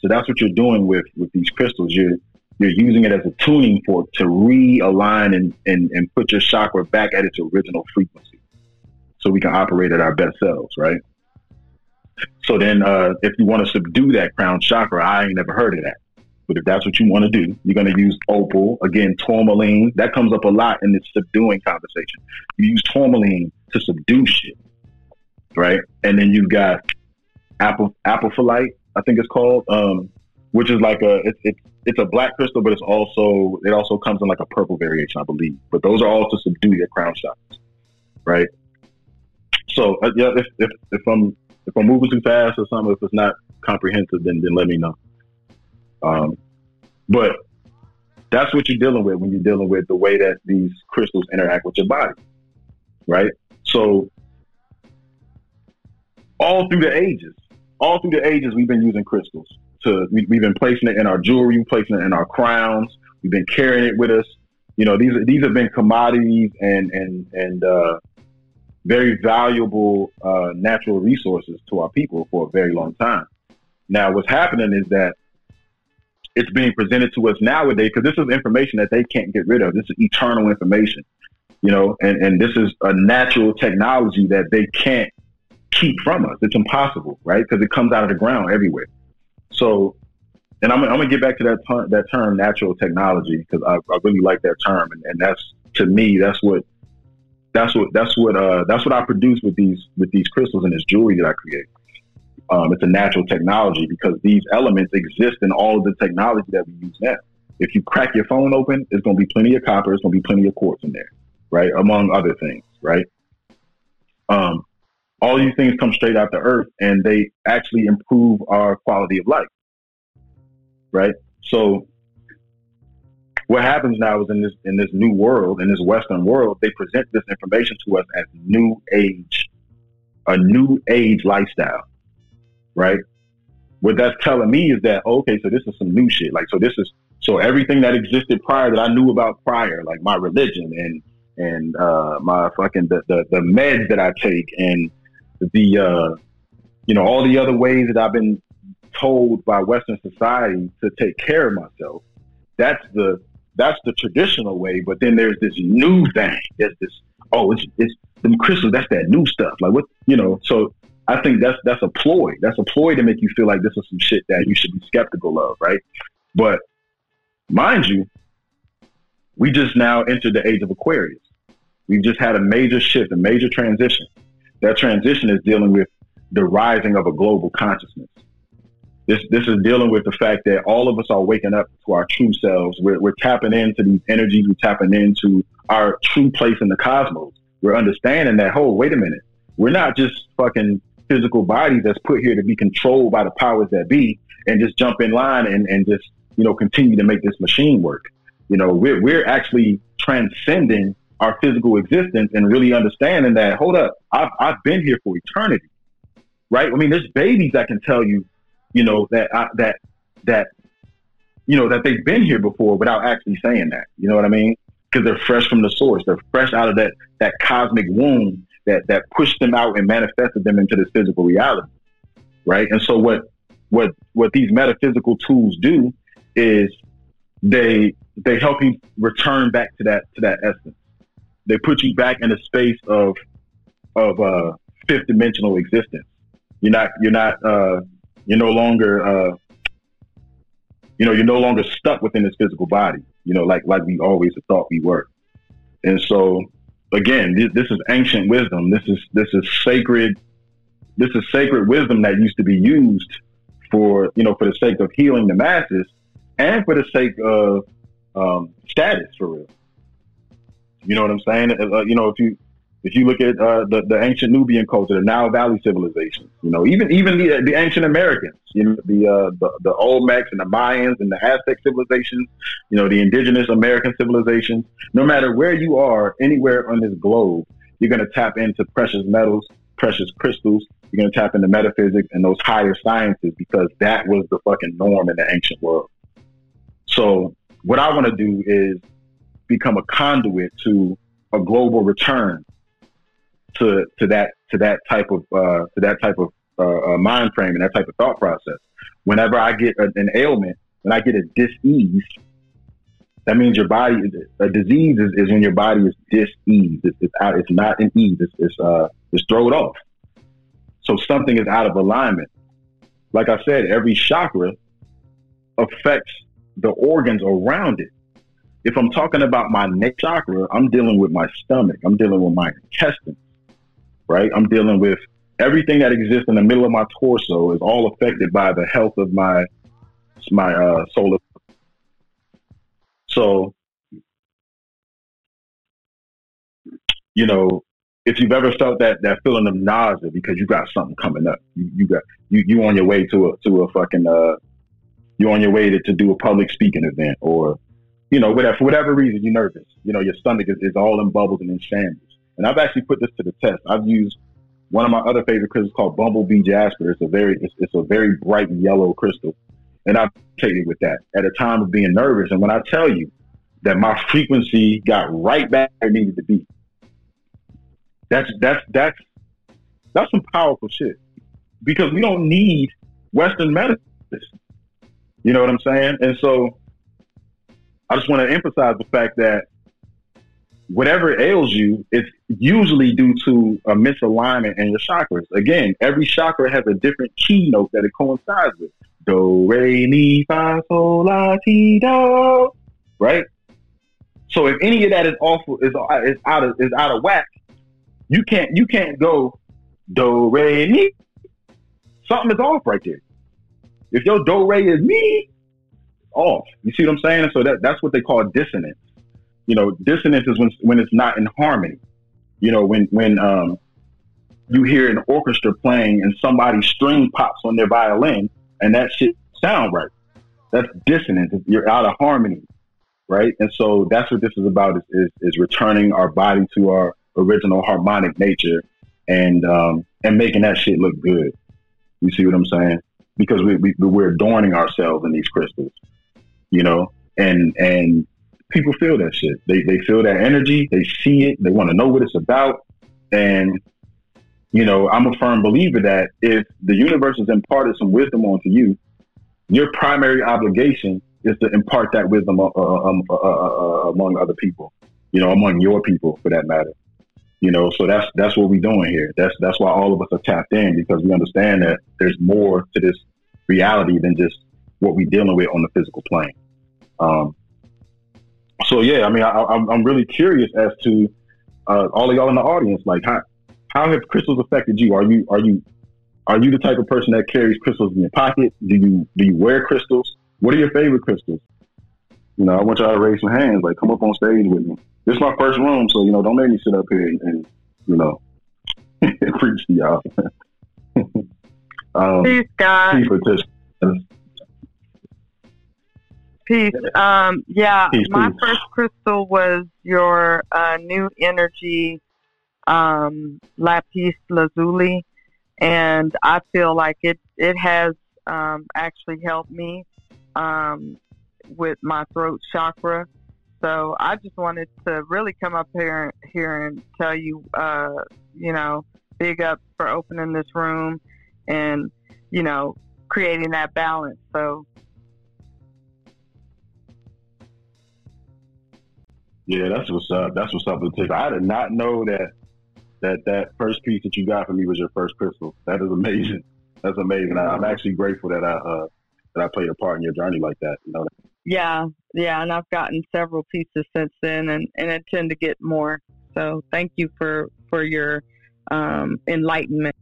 So that's what you're doing with with these crystals. You're you're using it as a tuning fork to realign and, and, and put your chakra back at its original frequency so we can operate at our best selves, right? So then, uh, if you want to subdue that crown chakra, I ain't never heard of that. But if that's what you want to do, you're going to use opal, again, tourmaline. That comes up a lot in this subduing conversation. You use tourmaline to subdue shit, right? And then you've got apple apple apophyllite, I think it's called, um, which is like a it's it's it's a black crystal, but it's also it also comes in like a purple variation, I believe. But those are all to subdue your crown chakras, right? So uh, yeah, if, if if I'm if I'm moving too fast or something, if it's not comprehensive, then then let me know. Um, but that's what you're dealing with when you're dealing with the way that these crystals interact with your body, right? So all through the ages, all through the ages, we've been using crystals. To we, have been placing it in our jewelry, placing it in our crowns. We've been carrying it with us. You know, these these have been commodities and and and uh, very valuable uh, natural resources to our people for a very long time. Now, what's happening is that it's being presented to us nowadays because this is information that they can't get rid of. This is eternal information, you know, and, and this is a natural technology that they can't keep from us. It's impossible, right? Because it comes out of the ground everywhere. So and I'm, I'm gonna get back to that term, that term natural technology because I, I really like that term, and, and that's to me that's what that's what that's what uh, that's what I produce with these with these crystals and this jewelry that I create. Um, it's a natural technology because these elements exist in all of the technology that we use now. If you crack your phone open, there's going to be plenty of copper. There's going to be plenty of quartz in there, right? Among other things, right? Um, all these things come straight out the earth, and they actually improve our quality of life, right? So what happens now is in this in this new world, in this Western world, they present this information to us as new age, a new age lifestyle, right? What that's telling me is that okay, so this is some new shit. Like so, this is so everything that existed prior that I knew about prior, like my religion and and uh, my fucking the, the the meds that I take and the uh, you know all the other ways that I've been told by Western society to take care of myself. That's the that's the traditional way. But then there's this new thing. There's this oh, it's it's them crystals. That's that new stuff. Like what you know. So I think that's that's a ploy. That's a ploy to make you feel like this is some shit that you should be skeptical of, right? But mind you, we just now entered the age of Aquarius. We've just had a major shift, a major transition. That transition is dealing with the rising of a global consciousness. This this is dealing with the fact that all of us are waking up to our true selves. We're, we're tapping into these energies. We're tapping into our true place in the cosmos. We're understanding that, oh, wait a minute. We're not just fucking physical bodies that's put here to be controlled by the powers that be and just jump in line and, and just, you know, continue to make this machine work. You know, we're, we're actually transcending our physical existence and really understanding that, hold up, I've, I've been here for eternity, right? I mean, there's babies that can tell you, you know, that, I, that, that, you know, that they've been here before without actually saying that. You know what I mean? Because they're fresh from the source. They're fresh out of that, that cosmic womb that that pushed them out and manifested them into this physical reality, right? And so what what what these metaphysical tools do is they they help you return back to that to that essence. They put you back in a space of of uh, fifth dimensional existence. You're not you're not uh, you're no longer uh, you know you're no longer stuck within this physical body. You know, like like we always thought we were. And so again, this, this is ancient wisdom. This is this is sacred. This is sacred wisdom that used to be used for you know for the sake of healing the masses and for the sake of um, status for real. You know what I'm saying? Uh, you know, if you if you look at uh, the the ancient Nubian culture, the Nile Valley civilization, you know, even even the the ancient Americans, you know, the uh, the, the Olmecs and the Mayans and the Aztec civilizations, you know, the indigenous American civilizations. No matter where you are, anywhere on this globe, you're going to tap into precious metals, precious crystals. You're going to tap into metaphysics and those higher sciences because that was the fucking norm in the ancient world. So what I want to do is become a conduit to a global return to to that to that type of uh, to that type of uh, uh, mind frame and that type of thought process. Whenever I get a, an ailment, when I get a disease, that means your body a disease is, is when your body is diseased. It's, it's out. It's not in ease. It's it's uh it's thrown off. So something is out of alignment. Like I said, every chakra affects the organs around it. If I'm talking about my neck chakra, I'm dealing with my stomach. I'm dealing with my intestines right? I'm dealing with everything that exists in the middle of my torso is all affected by the health of my my uh, solar. So, you know, if you've ever felt that that feeling of nausea because you got something coming up, you, you got you you on your way to a to a fucking uh, you on your way to, to do a public speaking event or you know whatever for whatever reason you're nervous. You know, your stomach is, is all in bubbles and in shambles. And I've actually put this to the test. I've used one of my other favorite crystals called Bumblebee Jasper. It's a very it's, it's a very bright yellow crystal, and I've taken with that at a time of being nervous. And when I tell you that my frequency got right back where it needed to be, that's that's that's that's some powerful shit. Because we don't need Western medicine. You know what I'm saying? And so I just want to emphasize the fact that whatever ails you, it's usually due to a misalignment in your chakras. Again, every chakra has a different keynote that it coincides with. do re mi fa sol la ti do, right? So if any of that is awful is is out of is out of whack, you can't you can't go do re mi. Something is off right there. If your do re is me, off. You see what I'm saying? So that that's what they call dissonance. You know, dissonance is when when it's not in harmony. You know, when when um you hear an orchestra playing and somebody's string pops on their violin and that shit sound right. That's dissonance. You're out of harmony, right? And so that's what this is about: is is, is returning our body to our original harmonic nature and um, and making that shit look good. You see what I'm saying? Because we, we we're adorning ourselves in these crystals, you know, and and people feel that shit. They they feel that energy. They see it. They want to know what it's about, and you know, I'm a firm believer that if the universe has imparted some wisdom onto you, your primary obligation is to impart that wisdom uh, uh, um, uh, uh, among other people, you know, among your people for that matter. You know, so that's that's what we're doing here. That's that's why all of us are tapped in because we understand that there's more to this reality than just what we're dealing with on the physical plane. Um, so yeah, I mean, I, am really curious as to uh, all of y'all in the audience, like how how have crystals affected you? Are you are you are you the type of person that carries crystals in your pocket? Do you do you wear crystals? What are your favorite crystals? You know, I want y'all to raise some hands. Like, come up on stage with me. This is my first room, so you know, don't make me sit up here and, and you know preach to y'all. um, Peace, God. Peace. Um, yeah, peace, my peace. first crystal was your uh, new energy um, lapis lazuli, and I feel like it it has um, actually helped me um, with my throat chakra. So I just wanted to really come up here here and tell you, uh, you know, big up for opening this room and you know creating that balance. So. Yeah, that's what's up. That's what's up with the Tick. I did not know that that that first piece that you got for me was your first crystal. That is amazing. That's amazing. I, am actually grateful that I uh, that I played a part in your journey like that. You know. Yeah, yeah, and I've gotten several pieces since then, and and intend to get more. So thank you for for your um, enlightenment.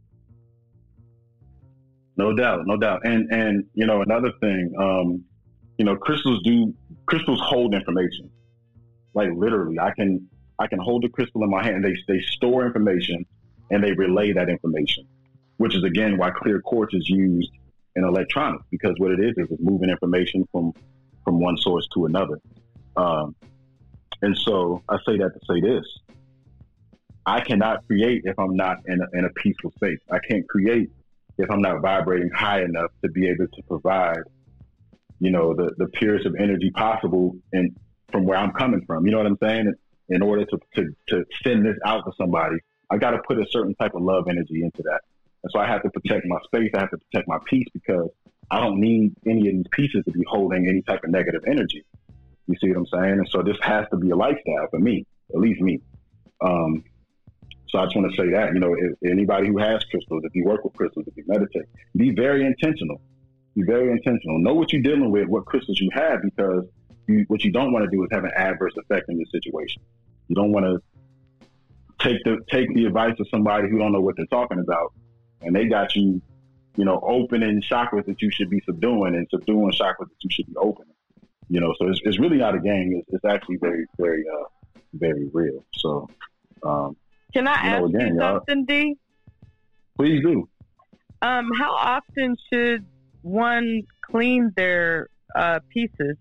No doubt, no doubt, and and you know another thing, um, you know, crystals do crystals hold information. Like literally, I can I can hold the crystal in my hand. They they store information and they relay that information, which is again why clear quartz is used in electronics because what it is is it's moving information from from one source to another. Um, and so I say that to say this: I cannot create if I'm not in a, in a peaceful space. I can't create if I'm not vibrating high enough to be able to provide, you know, the the purest of energy possible and from where I'm coming from. You know what I'm saying? in order to, to, to send this out to somebody, I got to put a certain type of love energy into that. And so I have to protect my space. I have to protect my peace because I don't need any of these pieces to be holding any type of negative energy. You see what I'm saying? And so this has to be a lifestyle for me, at least me. Um, so I just want to say that, you know, if, anybody who has crystals, if you work with crystals, if you meditate, be very intentional. Be very intentional. Know what you're dealing with, what crystals you have, because you, what you don't want to do is have an adverse effect in your situation. You don't want to take the take the advice of somebody who don't know what they're talking about, and they got you, you know, opening chakras that you should be subduing and subduing chakras that you should be opening. You know, so it's, it's really not a game. It's, it's actually very, very, uh, very real. So, um, can I ask know, again, you something, D? Please do. Um, how often should one clean their uh, pieces?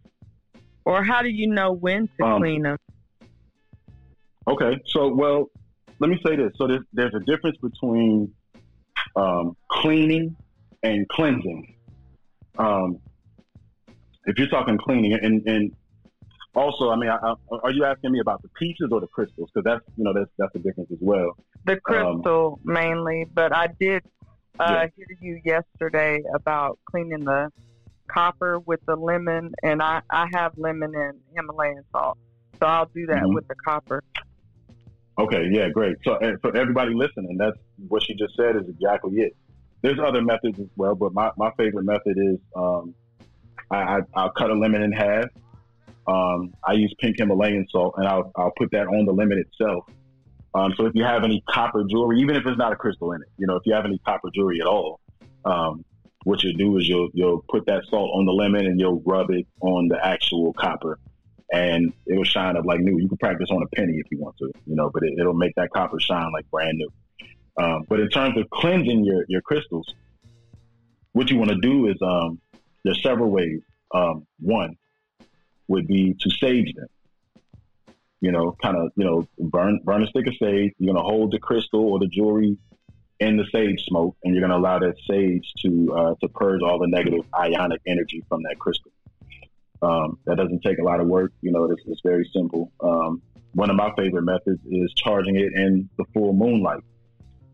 Or how do you know when to um, clean them? Okay, so well, let me say this. So there's, there's a difference between um, cleaning and cleansing. Um, if you're talking cleaning, and, and also, I mean, I, I, are you asking me about the pieces or the crystals? Because that's you know that's that's the difference as well. The um, crystal mainly, but I did uh, yeah. hear you yesterday about cleaning the copper with the lemon, and I, I have lemon and Himalayan salt. So I'll do that mm-hmm. with the copper. Okay, yeah, great. So for everybody listening, that's what she just said is exactly it. there's other methods as well, but my, my favorite method is um, I, I, will cut a lemon in half. Um, I use pink Himalayan salt, and I'll, I'll put that on the lemon itself. Um, so if you have any copper jewelry, even if it's not a crystal in it, you know, if you have any copper jewelry at all, um, what you'll do is you'll you'll put that salt on the lemon and you'll rub it on the actual copper, and it'll shine up like new. You can practice on a penny if you want to, you know, but it, will make that copper shine like brand new. Um, but in terms of cleansing your your crystals, what you want to do is um, there's several ways. Um, one would be to sage them. You know, kind of you know burn burn a stick of sage. You're gonna hold the crystal or the jewelry in the sage smoke, and you're going to allow that sage to uh, to purge all the negative ionic energy from that crystal. Um, that doesn't take a lot of work. You know, it's, it's very simple. Um, one of my favorite methods is charging it in the full moonlight.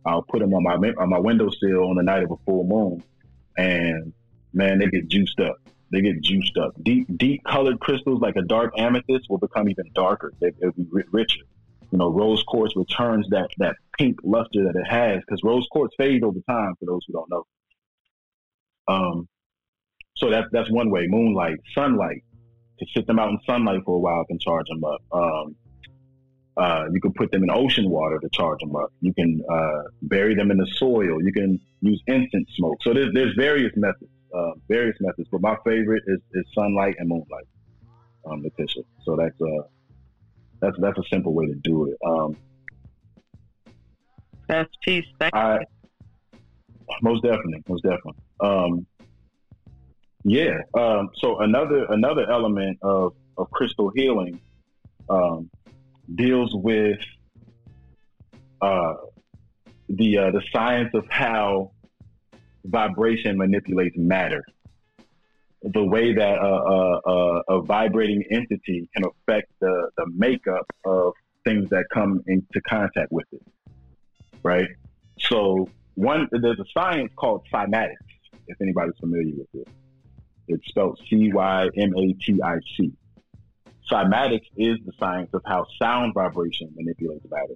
I'll put them on my on my windowsill on the night of a full moon, and man, they get juiced up. They get juiced up. Deep deep colored crystals like a dark amethyst will become even darker. They, will be richer you know, rose quartz returns that, that pink luster that it has because rose quartz fades over time for those who don't know. Um, so that's, that's one way. Moonlight, sunlight, to sit them out in sunlight for a while can charge them up. Um, uh, you can put them in ocean water to charge them up. You can uh, bury them in the soil. You can use incense smoke. So there's, there's various methods, uh, various methods. But my favorite is, is sunlight and moonlight, um, Letitia. So that's uh, that's that's a simple way to do it. Um, that's peace. I, most definitely, most definitely. Um, yeah. Um, so another another element of of crystal healing um, deals with uh, the uh, the science of how vibration manipulates matter the way that a, a, vibrating entity can affect the, the makeup of things that come into contact with it. Right? So one there's a science called cymatics, if anybody's familiar with it. It's spelled C Y M A T I C. Cymatics is the science of how sound vibration manipulates matter.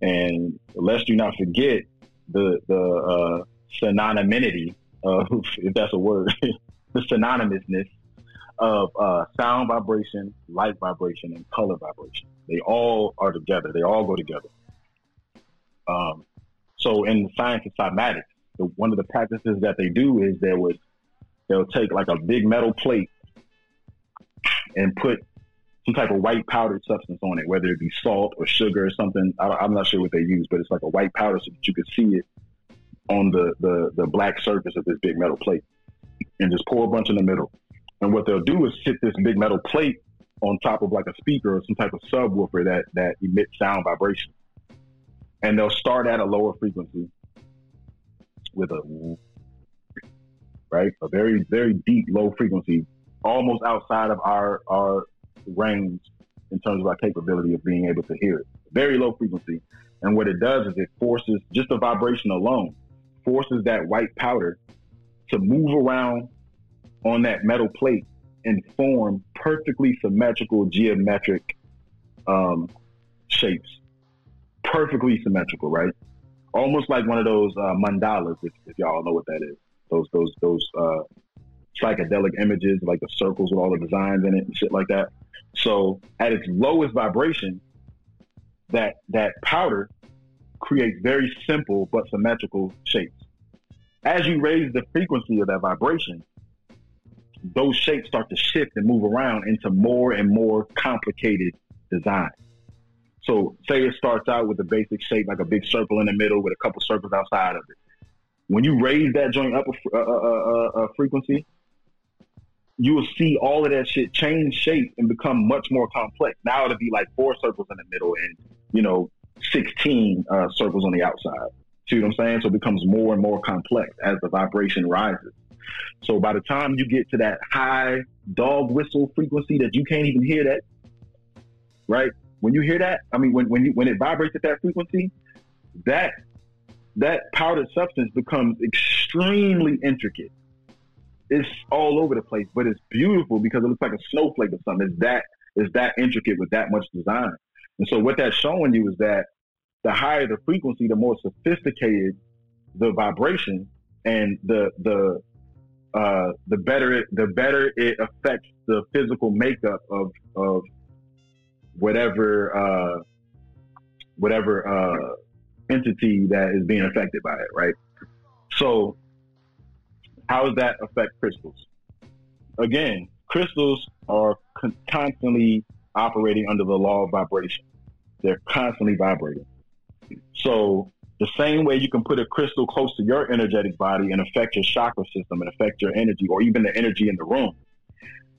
And lest you not forget the the uh, synonymity of if that's a word the synonymousness of uh, sound vibration, light vibration, and color vibration. They all are together. They all go together. Um, so in the science of cymatics, the, one of the practices that they do is they would they'll take like a big metal plate and put some type of white powdered substance on it, whether it be salt or sugar or something. I, am not sure what they use, but it's like a white powder so that you can see it on the, the, the black surface of this big metal plate and just pour a bunch in the middle. And what they'll do is sit this big metal plate on top of like a speaker or some type of subwoofer that, that emits sound vibration. And they'll start at a lower frequency with a, right? A very, very deep low frequency, almost outside of our, our range in terms of our capability of being able to hear it. Very low frequency. And what it does is it forces just the vibration alone, forces that white powder to move around on that metal plate and form perfectly symmetrical geometric um, shapes. Perfectly symmetrical, right? Almost like one of those uh, mandalas, if, if, y'all know what that is. Those those those uh, psychedelic images, like the circles with all the designs in it and shit like that. So at its lowest vibration, that that powder creates very simple but symmetrical shapes as you raise the frequency of that vibration, those shapes start to shift and move around into more and more complicated designs. So, say it starts out with a basic shape like a big circle in the middle with a couple circles outside of it. When you raise that joint up a, a, a, a frequency, you will see all of that shit change shape and become much more complex. Now it'll be like four circles in the middle and, you know, 16 uh, circles on the outside. See what I'm saying? So it becomes more and more complex as the vibration rises. So by the time you get to that high dog whistle frequency that you can't even hear that, right? When you hear that, I mean, when when you, when it vibrates at that frequency, that that powdered substance becomes extremely intricate. It's all over the place, but it's beautiful because it looks like a snowflake or something. It's that it's that intricate with that much design. And so what that's showing you is that the higher the frequency, the more sophisticated the vibration, and the the uh, the better it, the better it affects the physical makeup of of whatever uh, whatever uh, entity that is being affected by it, right? So, how does that affect crystals? Again, crystals are con- constantly operating under the law of vibration. They're constantly vibrating. So, the same way you can put a crystal close to your energetic body and affect your chakra system and affect your energy or even the energy in the room,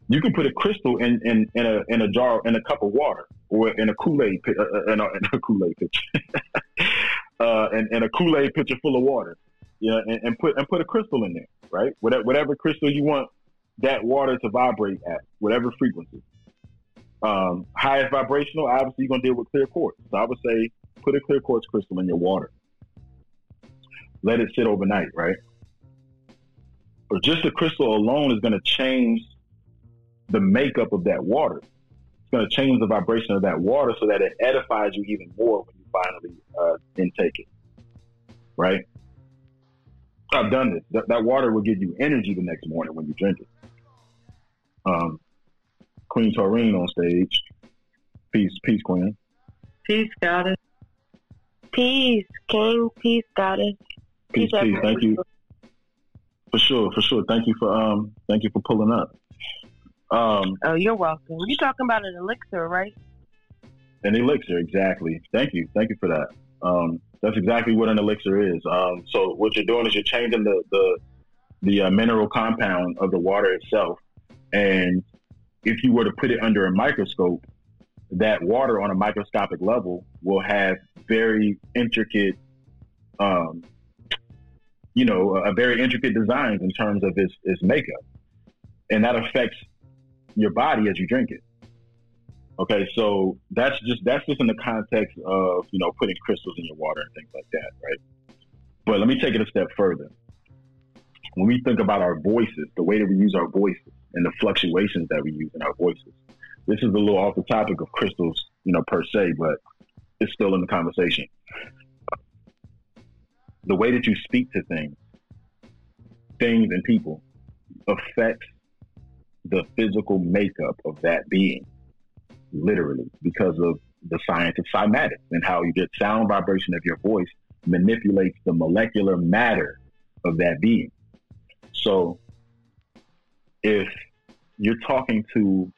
you can put a crystal in, in, in a in a jar in a cup of water or in a Kool Aid uh, uh, in, a, in a Kool Aid pitcher, uh, and, a Kool Aid pitcher full of water, yeah, and, and, put and put a crystal in there, right? Whatever, whatever crystal you want that water to vibrate at, whatever frequency. Um, highest vibrational, obviously you're gonna deal with clear quartz. So I would say put a clear quartz crystal in your water. Let it sit overnight, right? Or just the crystal alone is gonna change the makeup of that water. It's going to change the vibration of that water so that it edifies you even more when you finally uh, intake it. Right? I've done this. That, that, water will give you energy the next morning when you drink it. Um, Queen Taurine on stage. Peace, peace, Queen. Peace, goddess. Peace, King. Peace, goddess. Peace, peace. peace. Thank you. For sure, for sure. Thank you for um, thank you for pulling up. Um, oh, you're welcome. You're talking about an elixir, right? An elixir, exactly. Thank you. Thank you for that. Um, that's exactly what an elixir is. Um, so what you're doing is you're changing the the, the uh, mineral compound of the water itself, and if you were to put it under a microscope, that water on a microscopic level will have very intricate, um, you know, a very intricate designs in terms of its, its makeup, and that affects your body as you drink it. Okay, so that's just that's just in the context of you know putting crystals in your water and things like that, right? But let me take it a step further. When we think about our voices, the way that we use our voices and the fluctuations that we use in our voices, this is a little off the topic of crystals, you know, per se, but it's still in the conversation. The way that you speak to things, things and people affects the physical makeup of that being, literally, because of the science of cymatics and how you get sound vibration of your voice manipulates the molecular matter of that being. So if you're talking to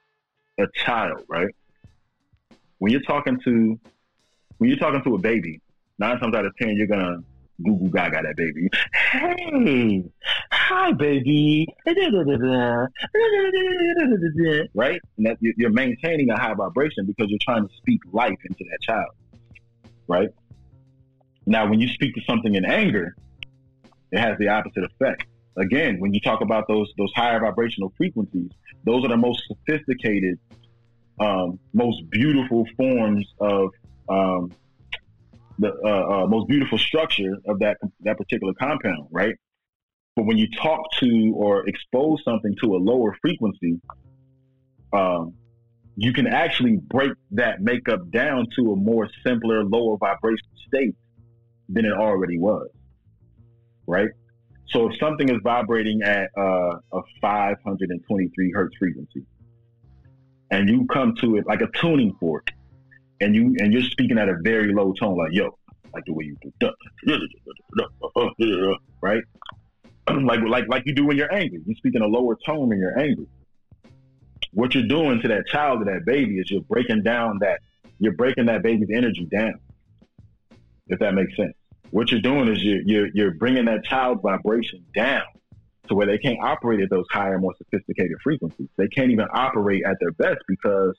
a child, right? When you're talking to when you're talking to a baby, nine times out of ten you're gonna goo goo gaga that baby. Hey, hi, baby. Right? And that you're maintaining a high vibration because you're trying to speak life into that child. Right? Now, when you speak to something in anger, it has the opposite effect. Again, when you talk about those those higher vibrational frequencies, those are the most sophisticated, um, most beautiful forms of um, the uh, uh, most beautiful structure of that that particular compound, right? But when you talk to or expose something to a lower frequency, um, you can actually break that makeup down to a more simpler, lower vibration state than it already was, right? So if something is vibrating at uh, a 523 hertz frequency, and you come to it like a tuning fork, and you and you're speaking at a very low tone, like yo, like the way you do, right? like like like you do when you're angry. You speak in a lower tone when you're angry. What you're doing to that child, to that baby, is you're breaking down that you're breaking that baby's energy down. If that makes sense. What you're doing is you're you're, you're bringing that child's vibration down to where they can't operate at those higher, more sophisticated frequencies. They can't even operate at their best because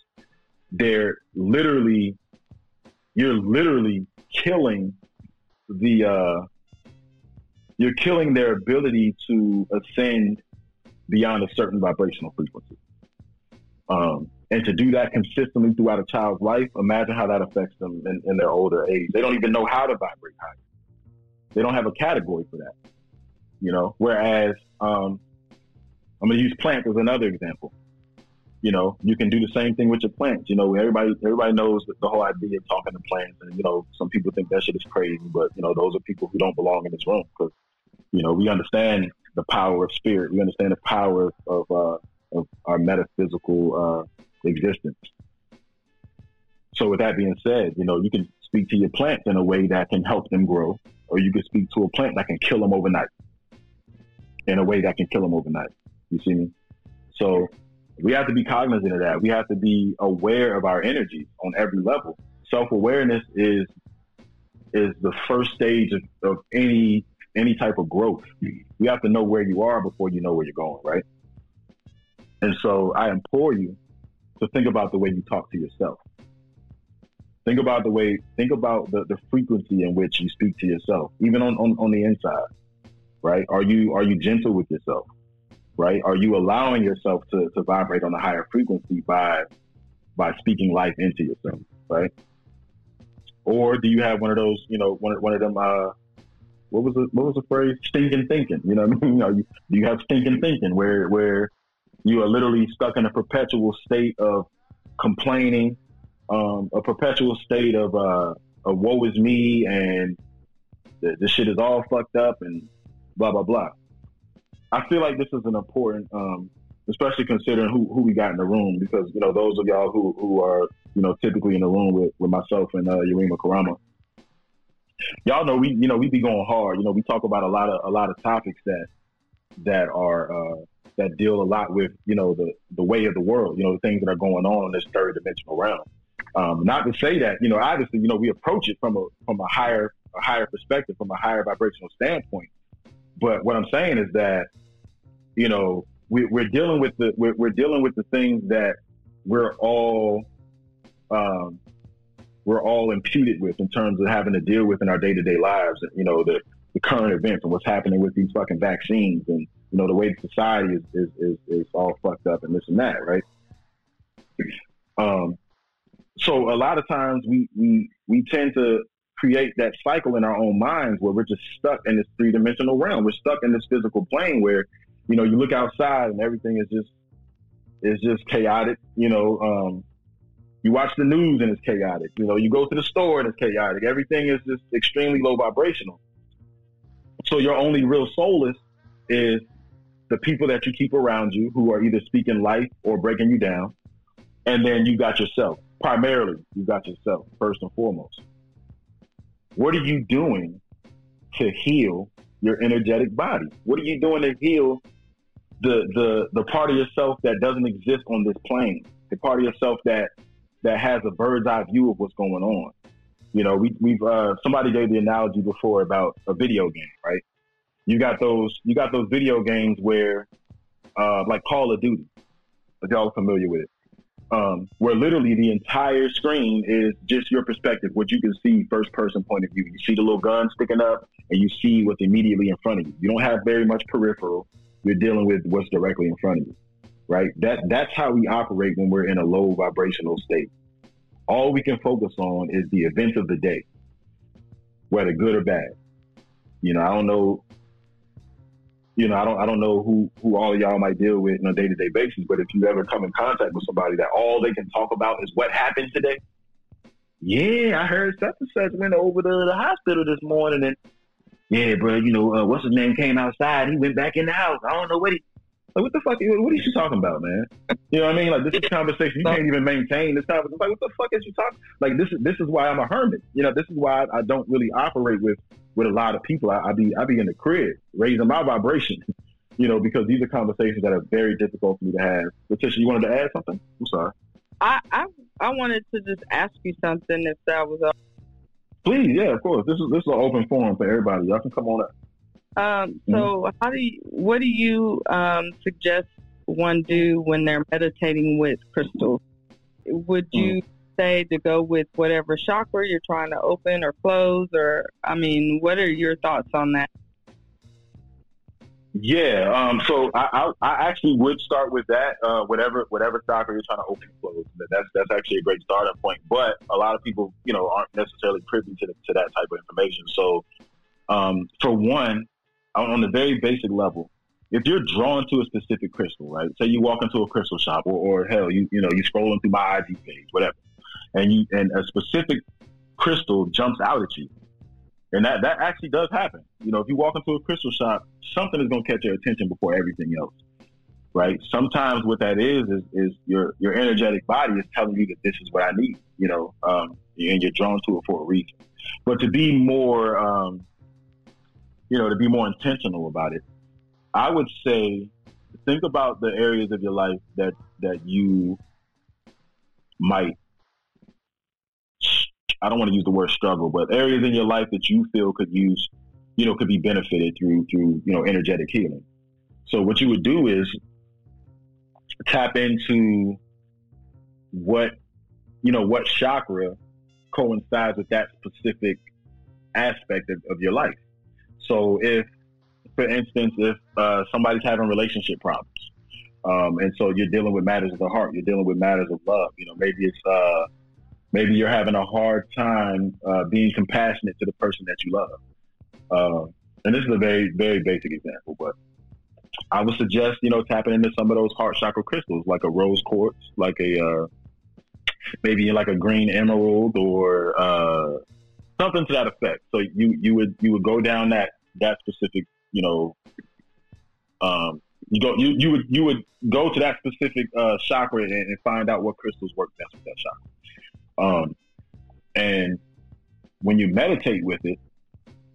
they're literally, you're literally killing the, uh, you're killing their ability to ascend beyond a certain vibrational frequency. Um, and to do that consistently throughout a child's life, imagine how that affects them in, in their older age. They don't even know how to vibrate higher. They don't have a category for that, you know. Whereas, um, I'm going to use plants as another example you know, you can do the same thing with your plants. You know, everybody everybody knows the whole idea of talking to plants, and you know, some people think that shit is crazy, but you know, those are people who don't belong in this room because You know, we understand the power of spirit. We understand the power of uh, of our metaphysical uh, existence. So, with that being said, you know, you can speak to your plants in a way that can help them grow, or you can speak to a plant that can kill them overnight in a way that can kill them overnight. You see me? So, we have to be cognizant of that. We have to be aware of our energy on every level. Self awareness is is the first stage of, of any any type of growth. You have to know where you are before you know where you're going, right? And so I implore you to think about the way you talk to yourself. Think about the way, think about the, the frequency in which you speak to yourself, even on, on, on the inside, right? Are you, are you gentle with yourself, right? Are you allowing yourself to, to vibrate on a higher frequency by, by speaking life into yourself, right? Or do you have one of those, you know, one, one of them, uh, what was the what was the phrase? Stinking thinking. You know I mean? You know, you, you have stinking thinking where where you are literally stuck in a perpetual state of complaining, um, a perpetual state of uh, woe is me and the, shit is all fucked up and blah blah blah. I feel like this is an important, um, especially considering who, who we got in the room, because you know those of y'all who, who are you know typically in the room with, with myself and uh, Yarima Karama y'all know we you know we be going hard. You know, we talk about a lot of a lot of topics that that are uh, that deal a lot with you know the the way of the world. You know, the things that are going on in this third dimensional realm. Um, not to say that you know, obviously, you know, we approach it from a from a higher a higher perspective, from a higher vibrational standpoint. But what I'm saying is that you know we, we're dealing with the we're, we're dealing with the things that we're all um, we're all imputed with in terms of having to deal with in our day to day lives. You know, the, the current events and what's happening with these fucking vaccines and, you know, the way society is, is, is, is all fucked up and this and that, right? Um, so a lot of times we, we, we tend to create that cycle in our own minds where we're just stuck in this three dimensional realm. We're stuck in this physical plane where, you know, you look outside and everything is just, is just chaotic, you know, um, you watch the news and it's chaotic. You know, you go to the store and it's chaotic. Everything is just extremely low vibrational. So your only real solace is the people that you keep around you who are either speaking life or breaking you down. And then you got yourself. Primarily, you got yourself first and foremost. What are you doing to heal your energetic body? What are you doing to heal the the the part of yourself that doesn't exist on this plane? The part of yourself that that has a bird's eye view of what's going on. You know, we, we've uh, somebody gave the analogy before about a video game, right? You got those you got those video games where, uh, like Call of Duty, y'all familiar with it, um, where literally the entire screen is just your perspective, what you can see first person point of view. You see the little gun sticking up, and you see what's immediately in front of you. You don't have very much peripheral. You're dealing with what's directly in front of you right? That that's how we operate when we're in a low vibrational state. All we can focus on is the events of the day, whether good or bad. You know, I don't know. You know, I don't. I don't know who who all y'all might deal with on a day to day basis. But if you ever come in contact with somebody that all they can talk about is what happened today, yeah, I heard such and such went over to the hospital this morning, and yeah, bro, you know, uh, what's his name came outside. He went back in the house. I don't know what he. Like, what the fuck? What are you talking about, man? You know what I mean? Like, this is conversation. You can't even maintain this conversation. Like, what the fuck is you talking? Like, this is this is why I'm a hermit. You know, this is why I don't really operate with with a lot of people. I, I be I be in the crib raising my vibration. You know, because these are conversations that are very difficult for me to have. Letitia, you wanted to add something? I'm sorry. I I, I wanted to just ask you something if that was. Uh... Please, yeah, of course. This is this is an open forum for everybody. Y'all can come on up. Um, so, mm-hmm. how do you, what do you um, suggest one do when they're meditating with crystals? Would you mm. Say to go with whatever chakra you're trying to open or close, or I mean, what are your thoughts on that? Yeah, um, so I, I, I, actually would start with that. Uh, whatever whatever chakra you're trying to open and close, that's that's actually a great starting point. But a lot of people, you know, aren't necessarily privy to the, to that type of information. So, um, for one, on the very basic level, if you're drawn to a specific crystal, right? Say you walk into a crystal shop, or, or hell, you you know you scrolling through my IG page, whatever, and you and a specific crystal jumps out at you. and that that actually does happen. You know, if you walk into a crystal shop, something is going to catch your attention before everything else, right? Sometimes what that is is is your your energetic body is telling you that this is what I need. You know, um, and you're drawn to it for a reason. But to be more, um, you know, to be more intentional about it, I would say think about the areas of your life that that you might I don't want to use the word struggle, but areas in your life that you feel could use, you know, could be benefited through through you know energetic healing. So what you would do is tap into what you know what chakra coincides with that specific aspect of, of your life. So if, for instance, if uh, somebody's having relationship problems, um, and so you're dealing with matters of the heart, you're dealing with matters of love. You know, maybe it's uh, maybe you're having a hard time uh, being compassionate to the person that you love. Uh, and this is a very, very basic example, but I would suggest, you know, tapping into some of those heart chakra crystals, like a rose quartz, like a, uh, maybe like a green emerald or, uh, something to that effect. So you, you would, you would go down that, that specific, you know, um, you go, you, you would, you would go to that specific, uh, chakra and, and find out what crystals work best with that chakra. Um, and when you meditate with it,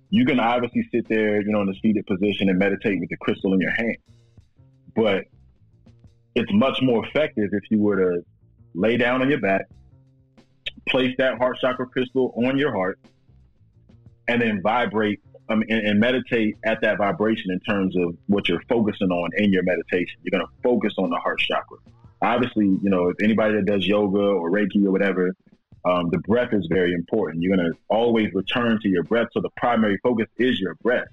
you can obviously sit there, you know, in a seated position and meditate with the crystal in your hand. But it's much more effective if you were to lay down on your back, place that heart chakra crystal on your heart, and then vibrate and, and, meditate at that vibration in terms of what you're focusing on in your meditation. You're going to focus on the heart chakra. Obviously, you know, if anybody that does yoga or Reiki or whatever, um, the breath is very important. You're going to always return to your breath. So the primary focus is your breath,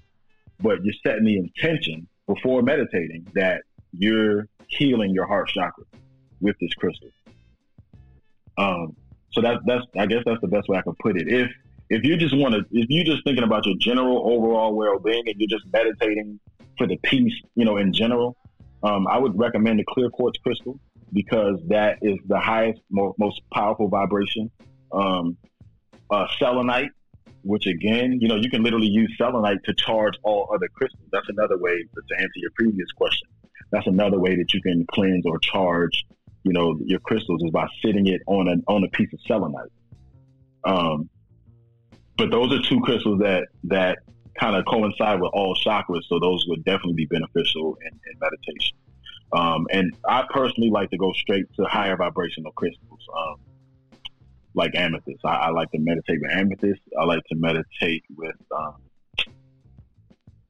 but you're setting the intention before meditating that you're healing your heart chakra with this crystal. Um, so that, that's, I guess that's the best way I can put it. If, if you just want to, if you're just thinking about your general overall well-being and you're just meditating for the peace, you know, in general, um, I would recommend the clear quartz crystal because that is the highest, mo- most powerful vibration. Um, uh, selenite, which again, you know, you can literally use selenite to charge all other crystals. That's another way to answer your previous question. That's another way that you can cleanse or charge, you know, your crystals is by sitting it on a on a piece of selenite. Um, but those are two crystals that that kind of coincide with all chakras, so those would definitely be beneficial in, in meditation. Um, and I personally like to go straight to higher vibrational crystals, um, like amethyst. I, I, like to meditate with amethyst. I like to meditate with um,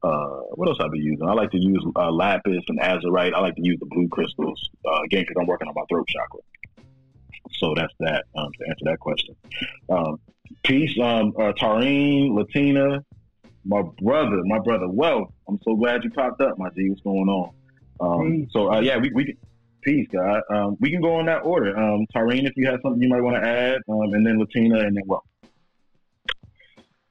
uh, what else I be using? I like to use uh, lapis and azurite. I like to use the blue crystals uh, again because I'm working on my throat chakra. So that's that um, to answer that question. Um, peace, um, uh, Tareen, Latina, my brother, my brother. Well, I'm so glad you popped up, my G. What's going on? Um, so uh, yeah, we, we can, peace, God. Um, we can go in that order. Um, Tyrene, if you have something you might want to add, um, and then Latina, and then what?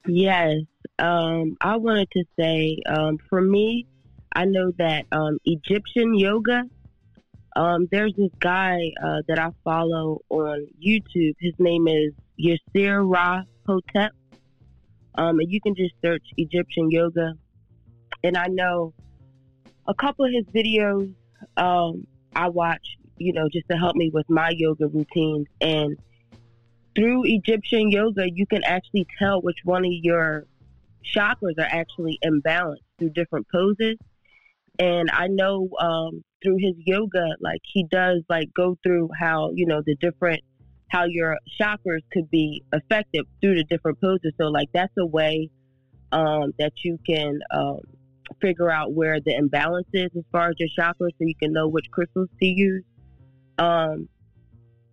Yes, um, I wanted to say um, for me, I know that um, Egyptian yoga. Um, there's this guy uh, that I follow on YouTube. His name is Yasir Ra Hotep. Um, and you can just search Egyptian yoga. And I know a couple of his videos um, I watch, you know, just to help me with my yoga routines. And through Egyptian yoga, you can actually tell which one of your chakras are actually imbalanced through different poses. And I know um, through his yoga, like he does, like go through how you know the different how your chakras could be affected through the different poses. So like that's a way um, that you can um, figure out where the imbalance is as far as your chakras so you can know which crystals to use. Um,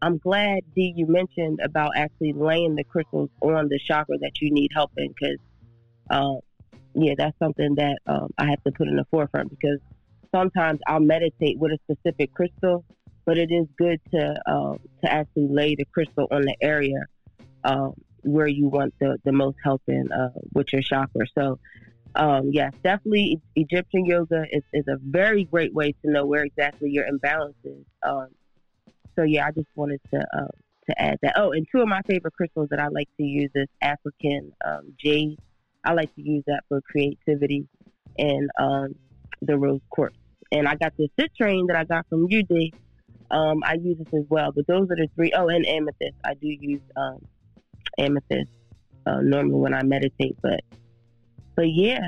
I'm glad, Dee, you mentioned about actually laying the crystals on the chakra that you need help in because, uh, yeah, that's something that um, I have to put in the forefront because sometimes I'll meditate with a specific crystal, but it is good to uh, to actually lay the crystal on the area um, where you want the, the most help in uh, with your chakra. So um, yes, definitely Egyptian yoga is, is a very great way to know where exactly your imbalance is. Um, so yeah, I just wanted to uh, to add that. Oh, and two of my favorite crystals that I like to use is African um, jade I like to use that for creativity and um, the rose quartz. And I got the citrine that I got from UD. Um, I use this as well. But those are the three. Oh, and amethyst. I do use um, amethyst uh, normally when I meditate. But but yeah,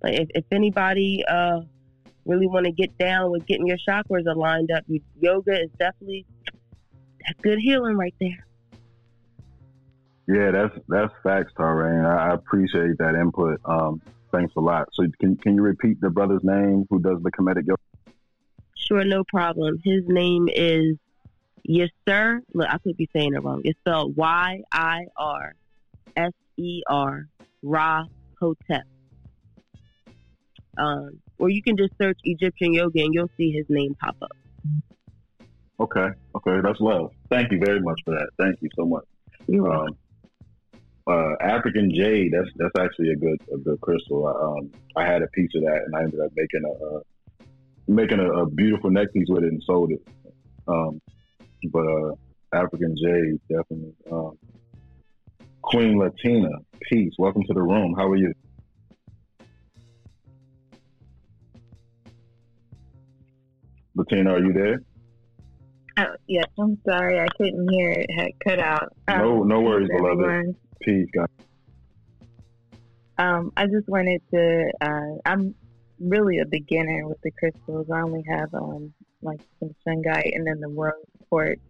but if, if anybody uh, really want to get down with getting your chakras aligned up, yoga is definitely that's good healing right there. Yeah, that's that's facts, Tarain. I, appreciate that input. Um, thanks a lot. So, can can you repeat the brother's name who does the Kemetic yoga? Sure, no problem. His name is Yisir. Look, I could be saying it wrong. It's spelled Y I R S E R Ra Hotep. Um, or you can just search Egyptian yoga and you'll see his name pop up. Okay, okay, that's love. Thank you very much for that. Thank you so much. You're um, welcome uh, African jade. That's that's actually a good a good crystal. I, um, I had a piece of that, and I ended up making a uh, making a, a, beautiful neck piece with it and sold it. Um, but uh, African jade definitely. Um, Queen Latina, peace. Welcome to the room. How are you? Latina, are you there? Oh, yes. I'm sorry. I couldn't hear it. Had cut out. Um, no, no worries, beloved. Peace, guys. Um, I just wanted to. Uh, I'm really a beginner with the crystals. I only have um, like some shungite and then the rose quartz.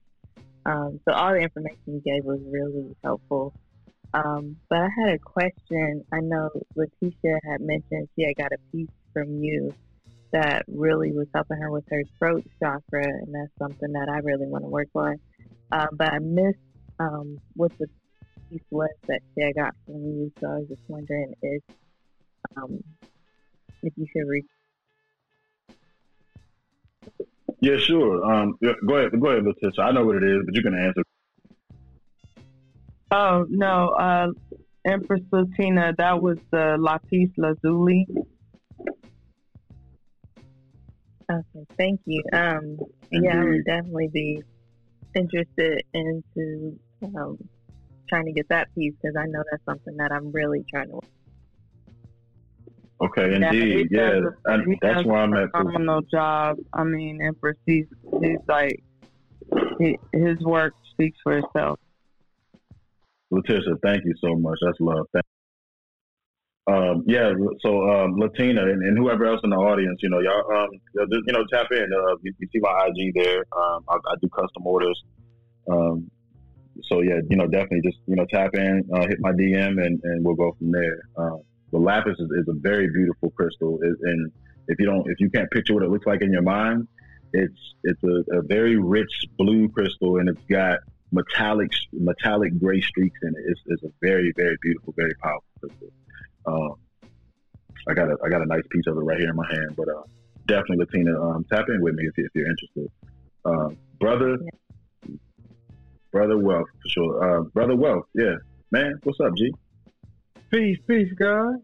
Um, so all the information you gave was really helpful. Um, but I had a question. I know Letitia had mentioned she had got a piece from you that really was helping her with her throat chakra, and that's something that I really want to work on. Uh, but I missed um, what the piece was that I got from you, so I was just wondering if um, if you could reach. Yeah, sure. Um, go ahead, go ahead, Letitia. I know what it is, but you can answer. Oh no, uh, Empress Latina, that was the lapis lazuli. Okay, thank you. Um, yeah, I would definitely be interested into um, trying to get that piece because I know that's something that I'm really trying to. Okay, indeed, yeah, yeah that's where I'm at. Phenomenal job. I mean, Empress, he's he's like he, his work speaks for itself. Letitia, thank you so much. That's love. Thank um, yeah, so um, Latina and, and, whoever else in the audience, you know, y'all, um, just, you know, tap in. Uh, you, you, see my IG there. Um, I, I, do custom orders. Um, so yeah, you know, definitely just you know tap in, uh, hit my DM, and, and we'll go from there. Uh, the lapis is, is, a very beautiful crystal, it, and if you don't, if you can't picture what it looks like in your mind, it's it's a, a very rich blue crystal, and it's got metallic metallic gray streaks in it. It's, it's a very very beautiful, very powerful crystal. Um, I got a I got a nice piece of it right here in my hand, but uh, definitely Latina, um, tap in with me if, you, if you're interested. Uh, brother, brother Wealth for sure. Uh, brother Wealth, yeah, man. What's up, G? Peace, peace, God.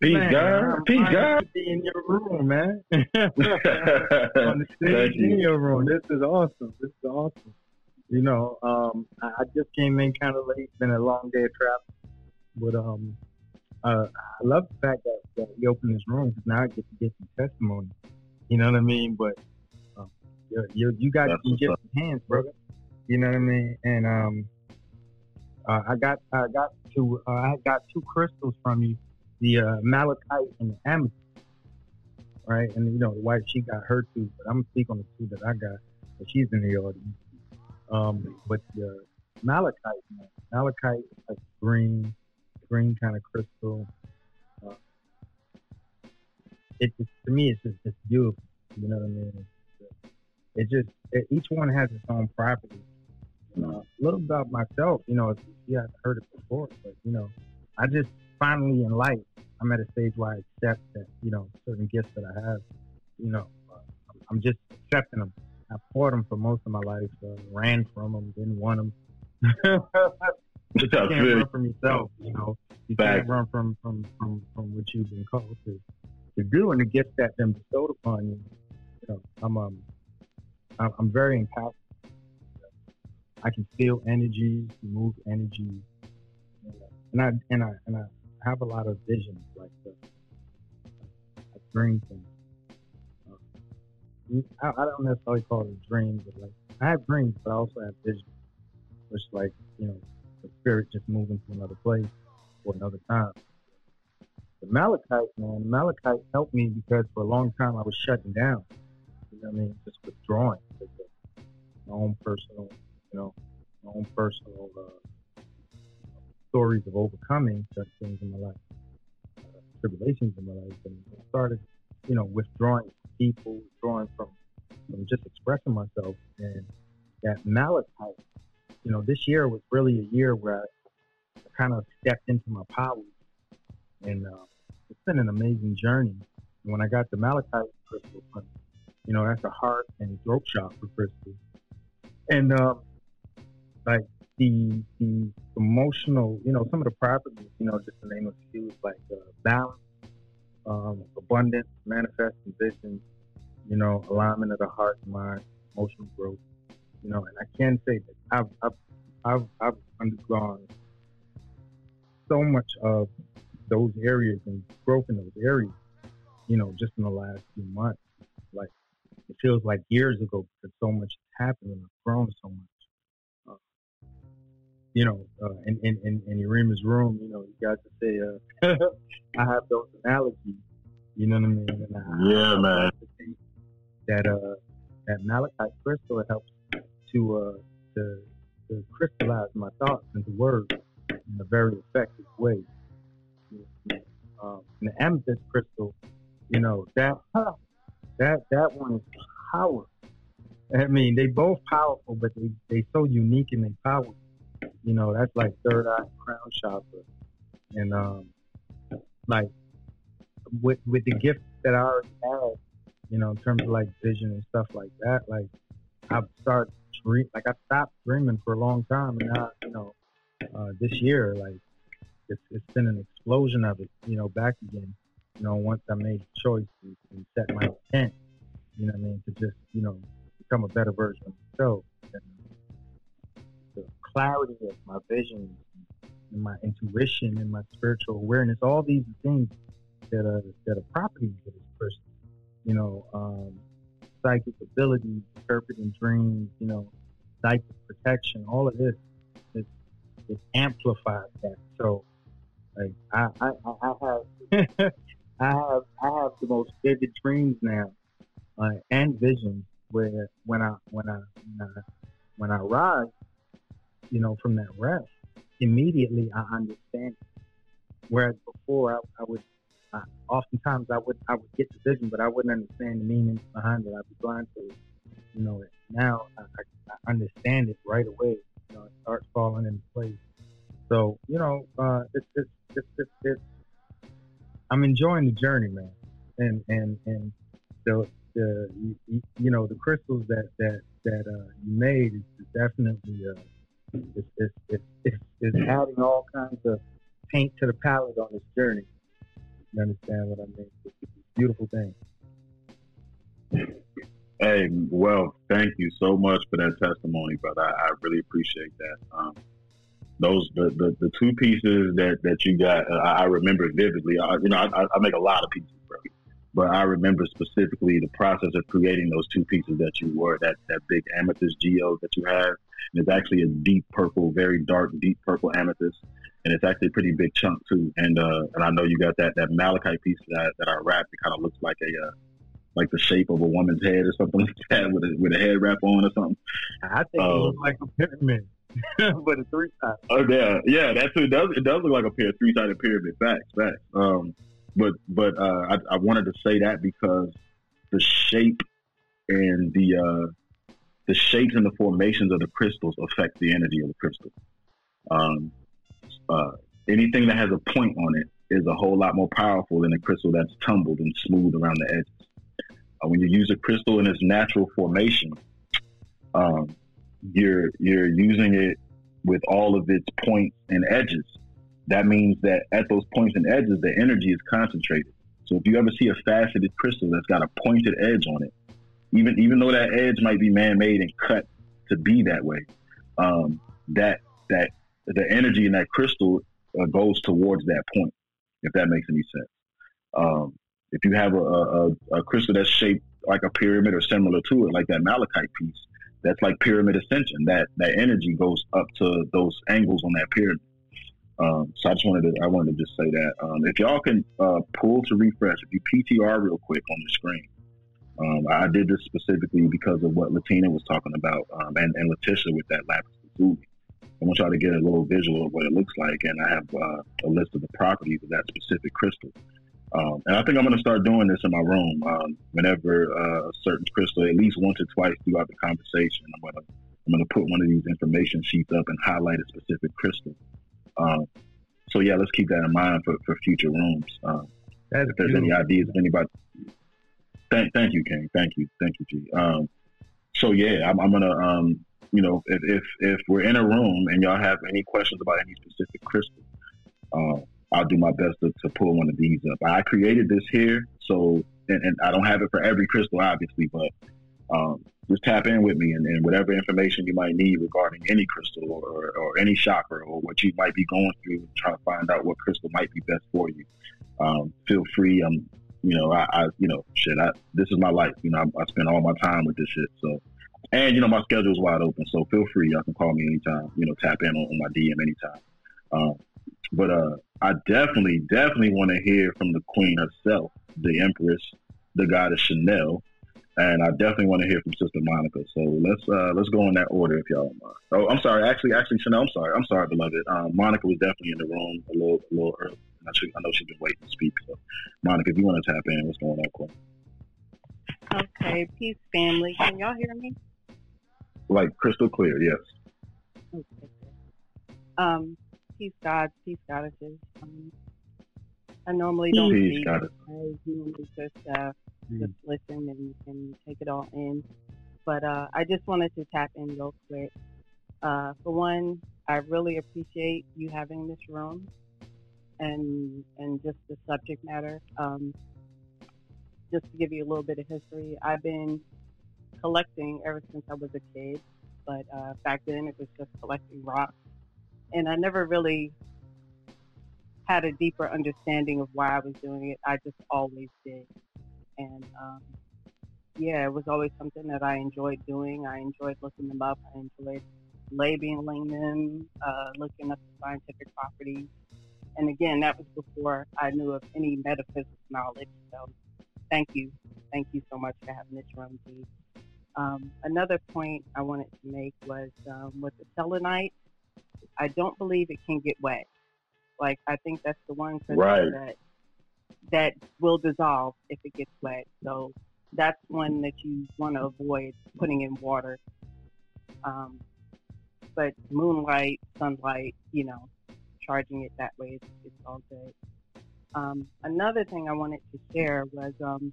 Peace, man, God. Peace, God. To be in your room, man. On the stage in your room. This is awesome. This is awesome. You know, um, I, I just came in kind of late. Been a long day of travel, but um, uh, I love the fact that, that you opened this room because now I get to get some testimony. You know what I mean? But um, you you got some different hands, brother. You know what I mean? And um, uh, I got I got two uh, I got two crystals from you, the uh, malachite and the amethyst. Right, and you know the wife she got her two, but I'm gonna speak on the two that I got. But she's in the audience. Um, but the malachite, man, malachite like green, green kind of crystal. Uh, it just, to me, it's just it's beautiful. You know what I mean? It just it, each one has its own property. Uh, a little about myself, you know, you have heard it before, but you know, I just finally in life, I'm at a stage where I accept that, you know, certain gifts that I have, you know, uh, I'm just accepting them. I fought them for most of my life, uh, ran from them, didn't want them. you can't run from yourself, you know. You Back. can't run from, from, from, from what you've been called to, to do and the gifts that been bestowed upon you. You know, I'm um, I'm very impactful I can feel energy, move energies, and I and I and I have a lot of visions, like uh, I dream things. I, I don't necessarily call it a dream, but like I have dreams, but I also have visions, which like you know the spirit just moving to another place or another time. The Malachite, man, the Malachite helped me because for a long time I was shutting down. You know what I mean? Just withdrawing. My own personal, you know, my own personal uh, stories of overcoming certain things in my life, uh, tribulations in my life, and I started, you know, withdrawing people, withdrawing from, from just expressing myself. And that Malachite, you know, this year was really a year where I, kind of stepped into my power. And uh, it's been an amazing journey. And when I got the Malachite crystal, you know, that's a heart and throat chakra crystal. And um, like the the emotional, you know, some of the properties, you know, just the name of a few, like uh, balance, um, abundance, manifesting vision, you know, alignment of the heart, mind, emotional growth, you know, and I can say that I've I've I've, I've undergone so much of those areas and growth in those areas, you know, just in the last few months. Like it feels like years ago because so much has happened and I've grown so much. Uh, you know, uh, in, in, in, in Yurima's room, you know, you got to say, uh, I have those analogies, you know what I mean? And I, yeah, I man. That, uh, that malachite crystal it helps to, uh, to, to crystallize my thoughts into words in a very effective way. Um, and the amethyst crystal, you know, that, huh, that that one is power. I mean, they both powerful, but they they so unique in their power. You know, that's like third eye crown chakra, and um, like with with the gift that I already had, you know, in terms of like vision and stuff like that. Like I've started dream, like I stopped dreaming for a long time, and now you know, uh, this year, like it's it's been an explosion of it, you know, back again you know, once I made the choice and set my intent, you know what I mean, to just, you know, become a better version of myself. And clarity of my vision and my intuition and my spiritual awareness, all these things that are that are properties of this person. You know, um, psychic abilities, interpreting dreams, you know, psychic protection, all of this it, is amplified that. So like I, I, I have I have I have the most vivid dreams now, uh, and visions where when I when I when I, when I rise, you know, from that rest, immediately I understand. Whereas before, I, I would I, oftentimes I would I would get the vision, but I wouldn't understand the meaning behind it. I'd be blind to it. You know, now I, I, understand it right away. You know, it starts falling into place. So you know, uh, it's, it's it's it's it's I'm enjoying the journey, man, and and and the the you, you know the crystals that that that uh, you made is definitely uh, it's, it's, it's, it's, adding all kinds of paint to the palette on this journey. You understand what I mean? It's a beautiful thing. Hey, well, thank you so much for that testimony, brother. I, I really appreciate that. Um, those the, the, the two pieces that that you got, uh, I remember vividly. I, you know, I, I make a lot of pieces, but I remember specifically the process of creating those two pieces that you wore. That that big amethyst geo that you have, and it's actually a deep purple, very dark, deep purple amethyst, and it's actually a pretty big chunk too. And uh, and I know you got that that malachite piece that that I wrapped. It kind of looks like a uh, like the shape of a woman's head or something like that with a, with a head wrap on or something. I think um, it looks like a pyramid. but a three sided. Oh yeah, yeah, that's it. Does it does look like a pair three sided pyramid? Facts, facts. Um, but but uh, I, I wanted to say that because the shape and the uh, the shapes and the formations of the crystals affect the energy of the crystal. Um, uh, anything that has a point on it is a whole lot more powerful than a crystal that's tumbled and smooth around the edges. Uh, when you use a crystal in its natural formation, um, you're you're using it with all of its points and edges. That means that at those points and edges, the energy is concentrated. So if you ever see a faceted crystal that's got a pointed edge on it, even even though that edge might be man-made and cut to be that way, um, that that the energy in that crystal uh, goes towards that point. if that makes any sense. Um, if you have a, a, a crystal that's shaped like a pyramid or similar to it, like that malachite piece, that's like pyramid ascension. That that energy goes up to those angles on that pyramid. Um, so I just wanted to I wanted to just say that um, if y'all can uh, pull to refresh, if you PTR real quick on the screen. Um, I did this specifically because of what Latina was talking about um, and, and Letitia with that lapis lazuli. I want y'all to get a little visual of what it looks like, and I have uh, a list of the properties of that specific crystal. Um, and I think I'm going to start doing this in my room um, whenever uh, a certain crystal, at least once or twice throughout the conversation. I'm going to I'm going to put one of these information sheets up and highlight a specific crystal. Um, so yeah, let's keep that in mind for, for future rooms. Um, if there's beautiful. any ideas, if anybody, thank thank you, King. Thank you, thank you, G. Um, so yeah, I'm, I'm gonna um, you know if, if if we're in a room and y'all have any questions about any specific crystal. Uh, I'll do my best to, to pull one of these up. I created this here, so and, and I don't have it for every crystal, obviously, but um, just tap in with me and, and, whatever information you might need regarding any crystal or, or, any chakra or what you might be going through, try to find out what crystal might be best for you. Um, feel free. I'm, um, you know, I, I, you know, shit. I, this is my life. You know, I, I spend all my time with this shit. So, and you know, my schedule is wide open. So feel free. Y'all can call me anytime. You know, tap in on, on my DM anytime. Um, but uh, I definitely, definitely want to hear from the queen herself, the empress, the goddess Chanel, and I definitely want to hear from Sister Monica. So let's uh, let's go in that order if y'all mind. Oh, I'm sorry. Actually, actually, Chanel. I'm sorry. I'm sorry, beloved. Um, Monica was definitely in the room a little a little early. I, should, I know she's been waiting to speak. So, Monica, if you want to tap in, what's going on, Queen? Okay, peace, family. Can y'all hear me? Like crystal clear, yes. Okay. Um, peace, God. peace, goddesses. Um, I normally don't peace, speak. Goddess. I normally just uh, mm. just listen and, and take it all in. But uh, I just wanted to tap in real quick. Uh, for one, I really appreciate you having this room and and just the subject matter. Um, just to give you a little bit of history, I've been collecting ever since I was a kid. But uh, back then, it was just collecting rocks and I never really had a deeper understanding of why I was doing it. I just always did, and um, yeah, it was always something that I enjoyed doing. I enjoyed looking them up. I enjoyed labeling them, uh, looking up the scientific properties. And again, that was before I knew of any metaphysical knowledge. So, thank you, thank you so much for having this room, Dee. Um, another point I wanted to make was um, with the selenite. I don't believe it can get wet. Like I think that's the one right. that that will dissolve if it gets wet. So that's one that you want to avoid putting in water. Um, but moonlight, sunlight, you know, charging it that way, it's, it's all good. Um, another thing I wanted to share was um,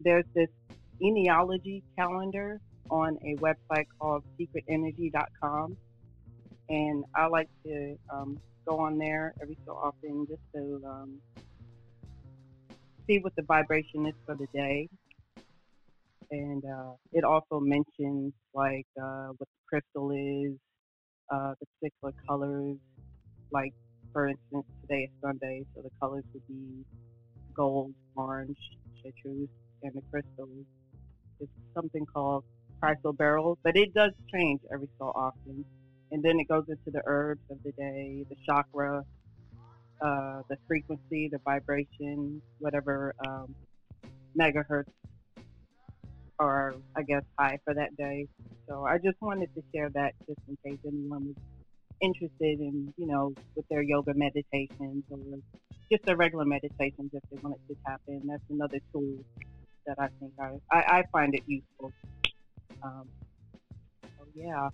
there's this numerology calendar on a website called secretenergy.com and I like to um, go on there every so often just to um, see what the vibration is for the day. And uh, it also mentions like uh, what the crystal is, uh, the particular colors. Like for instance, today is Sunday, so the colors would be gold, orange, chartreuse, and the crystal is something called crystal chrysoberyl, but it does change every so often and then it goes into the herbs of the day, the chakra, uh, the frequency, the vibration, whatever um, megahertz are, I guess, high for that day. So I just wanted to share that just in case anyone was interested in, you know, with their yoga meditations or just their regular meditations if they wanted to tap in. That's another tool that I think I, I, I find it useful. Um, so yeah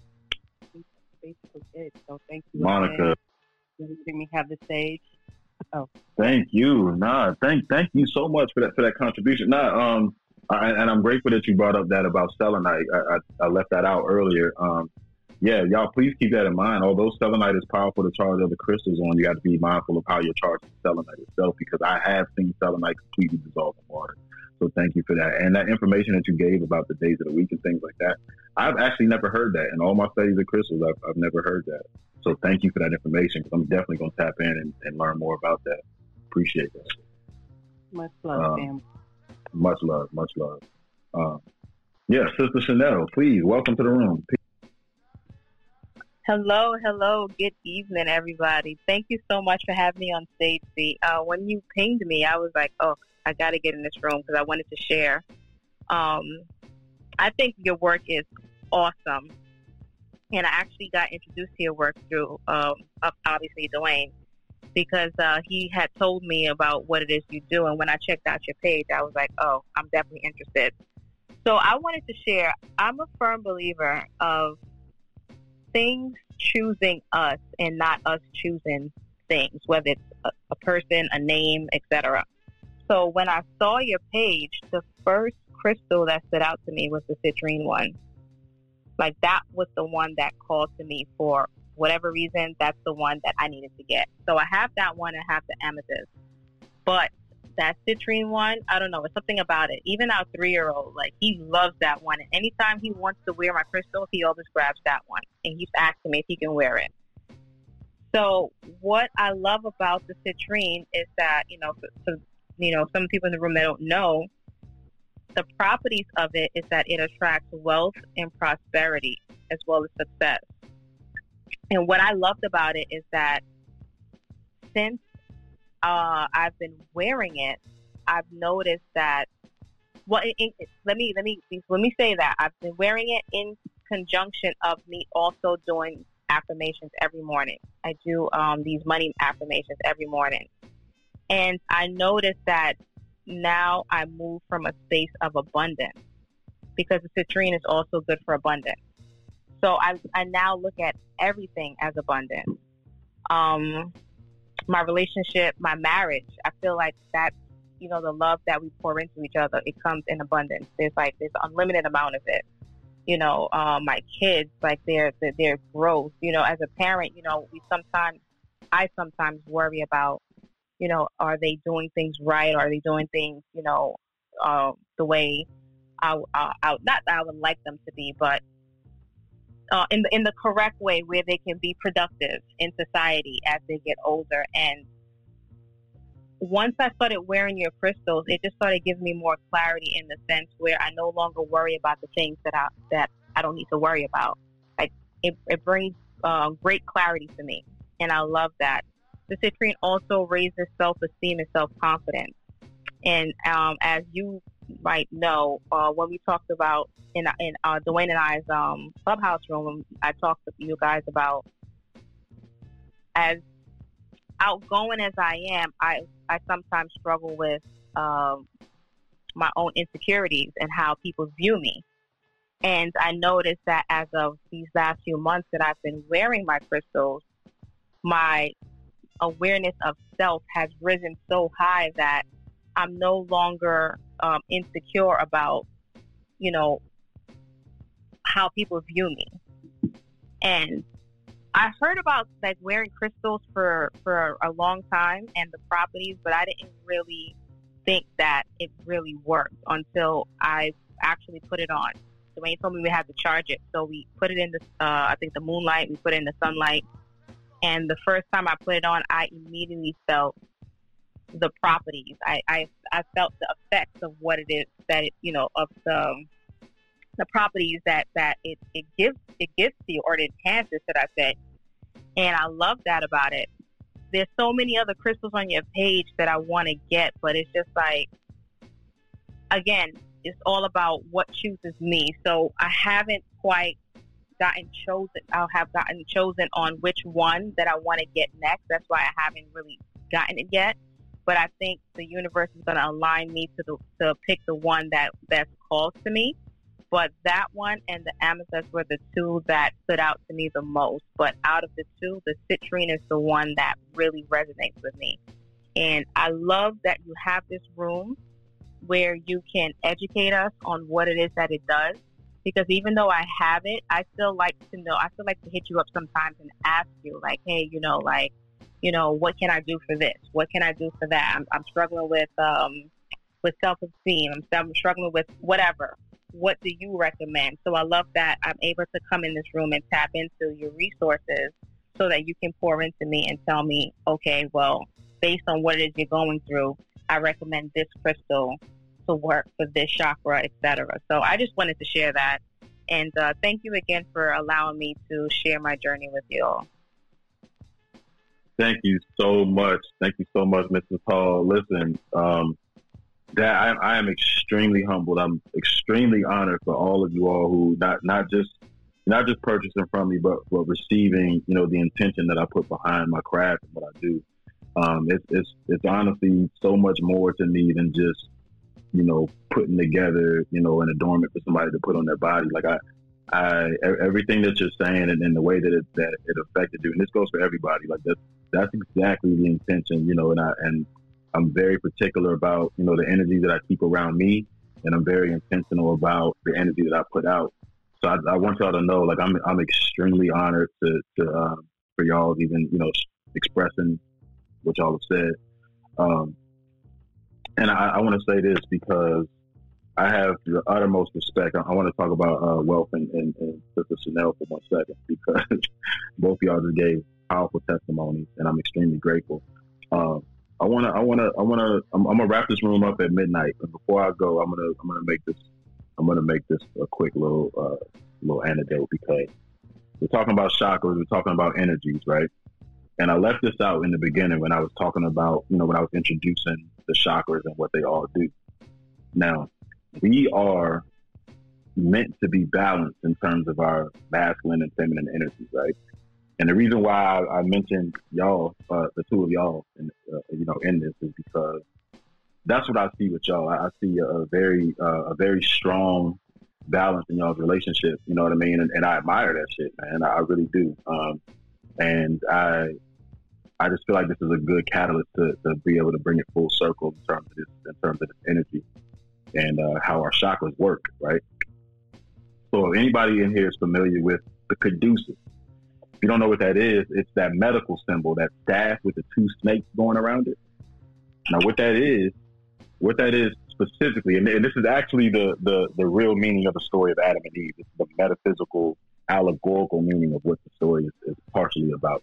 basically it. So thank you, Monica. Letting me have the stage. Oh, thank you. Nah, thank thank you so much for that for that contribution. Nah, um, I, and I'm grateful that you brought up that about selenite. I, I, I left that out earlier. Um, yeah, y'all, please keep that in mind. Although selenite is powerful to charge other crystals on, you got to be mindful of how you're charging selenite itself because I have seen selenite completely dissolve in water. So thank you for that. And that information that you gave about the days of the week and things like that, I've actually never heard that. In all my studies of crystals, I've, I've never heard that. So thank you for that information because I'm definitely going to tap in and, and, learn more about that. Appreciate that. Much love, um, Much love, much love. Um, yeah, Sister Chanel, please welcome to the room. Hello, hello. Good evening, everybody. Thank you so much for having me on stage. See, uh, when you pinged me, I was like, oh, I got to get in this room because I wanted to share. Um, I think your work is awesome. And I actually got introduced to your work through, um, obviously, Dwayne, because uh, he had told me about what it is you do. And when I checked out your page, I was like, oh, I'm definitely interested. So I wanted to share, I'm a firm believer of things choosing us and not us choosing things, whether it's a, a person, a name, etc. So when I saw your page, the first crystal that stood out to me was the citrine one. Like that was the one that called to me for whatever reason. That's the one that I needed to get. So I have that one and have the amethyst. But that citrine one, I don't know, it's something about it. Even our three year old, like he loves that one. And anytime he wants to wear my crystals, he always grabs that one and he's asking me if he can wear it. So what I love about the citrine is that, you know, for, you know, some people in the room that don't know, the properties of it is that it attracts wealth and prosperity as well as success. And what I loved about it is that since uh, I've been wearing it, I've noticed that. Well, it, it, let me let me let me say that I've been wearing it in conjunction of me also doing affirmations every morning. I do um, these money affirmations every morning, and I noticed that now I move from a space of abundance because the citrine is also good for abundance. So I, I now look at everything as abundance. Um, my relationship, my marriage. I feel like that, you know, the love that we pour into each other, it comes in abundance. There's like there's unlimited amount of it. You know, um, my kids, like their, their their growth. You know, as a parent, you know, we sometimes, I sometimes worry about, you know, are they doing things right? Are they doing things, you know, uh, the way I, I, I not that I would like them to be, but uh, in the in the correct way where they can be productive in society as they get older. And once I started wearing your crystals, it just started giving me more clarity in the sense where I no longer worry about the things that I that I don't need to worry about. Like it, it brings uh, great clarity to me, and I love that. The citrine also raises self esteem and self confidence. And um, as you might know, uh, when we talked about in in uh, Dwayne and I's um, clubhouse room, I talked to you guys about as outgoing as I am, I I sometimes struggle with um, my own insecurities and how people view me. And I noticed that as of these last few months that I've been wearing my crystals, my awareness of self has risen so high that I'm no longer um, insecure about, you know, how people view me. And I heard about like wearing crystals for for a long time and the properties, but I didn't really think that it really worked until I actually put it on. Dwayne told me we had to charge it, so we put it in the uh, I think the moonlight, we put it in the sunlight, and the first time I put it on, I immediately felt the properties. I, I I felt the effects of what it is that it, you know of the um, the properties that that it, it gives it gives to you or it enhances that I said, and I love that about it. There's so many other crystals on your page that I want to get, but it's just like again, it's all about what chooses me. So I haven't quite gotten chosen. I'll have gotten chosen on which one that I want to get next. That's why I haven't really gotten it yet but I think the universe is going to align me to the to pick the one that best calls to me. But that one and the amethyst were the two that stood out to me the most. But out of the two, the citrine is the one that really resonates with me. And I love that you have this room where you can educate us on what it is that it does. Because even though I have it, I still like to know, I still like to hit you up sometimes and ask you, like, hey, you know, like, you know, what can I do for this? What can I do for that? I'm, I'm struggling with, um, with self-esteem. I'm, I'm struggling with whatever. What do you recommend? So I love that I'm able to come in this room and tap into your resources so that you can pour into me and tell me, okay, well, based on what it is you're going through, I recommend this crystal to work for this chakra, etc. So I just wanted to share that. And uh, thank you again for allowing me to share my journey with you all. Thank you so much. Thank you so much, Mrs. Hall. Listen, um, that I, I, am extremely humbled. I'm extremely honored for all of you all who not not just not just purchasing from me, but but receiving you know the intention that I put behind my craft and what I do. Um, it's it's it's honestly so much more to me than just you know putting together you know an adornment for somebody to put on their body. Like I. I, everything that you're saying and, and the way that it that it affected you, and this goes for everybody. Like that's that's exactly the intention, you know. And I and I'm very particular about, you know, the energy that I keep around me, and I'm very intentional about the energy that I put out. So I, I want y'all to know, like, I'm I'm extremely honored to to um, for y'all even, you know, expressing what y'all have said. Um, and I, I want to say this because I have the uttermost respect. I, I want to talk about uh, wealth and, and, and Sister Chanel for one second because both y'all just gave powerful testimonies, and I'm extremely grateful. Um, I wanna, I wanna, I wanna, I'm, I'm, gonna wrap this room up at midnight. And before I go, I'm gonna, I'm gonna make this, I'm gonna make this a quick little, uh, little anecdote because we're talking about chakras, we're talking about energies, right? And I left this out in the beginning when I was talking about, you know, when I was introducing the chakras and what they all do. Now, we are meant to be balanced in terms of our masculine and feminine energies, right? And the reason why I, I mentioned y'all, uh, the two of y'all, in, uh, you know, in this is because that's what I see with y'all. I, I see a, a very, uh, a very strong balance in y'all's relationship. You know what I mean? And, and I admire that shit, man. I, really do. Um, and I, I just feel like this is a good catalyst to, to be able to bring it full circle in terms of this, in terms of this energy and uh, how our chakras work, right? So if anybody in here is familiar with the caduceus, if you don't know what that is, it's that medical symbol, that staff with the two snakes going around it. Now, what that is, what that is specifically, and, and this is actually the, the, the real meaning of the story of Adam and Eve. It's the metaphysical, allegorical meaning of what the story is, is partially about,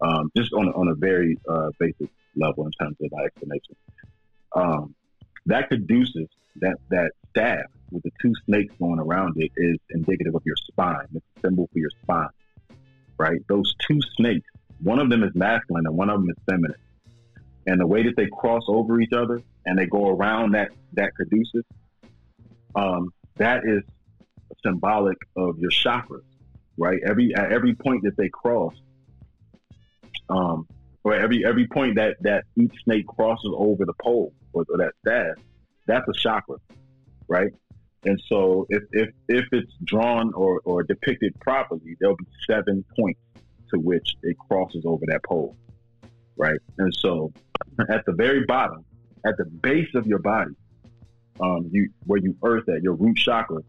um, just on, on a very uh, basic level in terms of my explanation. Um, that caduceus, that, that staff with the two snakes going around it, is indicative of your spine. It's a symbol for your spine right? Those two snakes, one of them is masculine and one of them is feminine. And the way that they cross over each other and they go around that that caduceus, um, that is symbolic of your chakras, right? Every at every point that they cross, um, or every every point that that each snake crosses over the pole or, or that staff, that's a chakra, right? And so if, if, if it's drawn or, or depicted properly, there'll be seven points to which it crosses over that pole. Right. And so at the very bottom, at the base of your body, um, you where you earth at, your root chakra,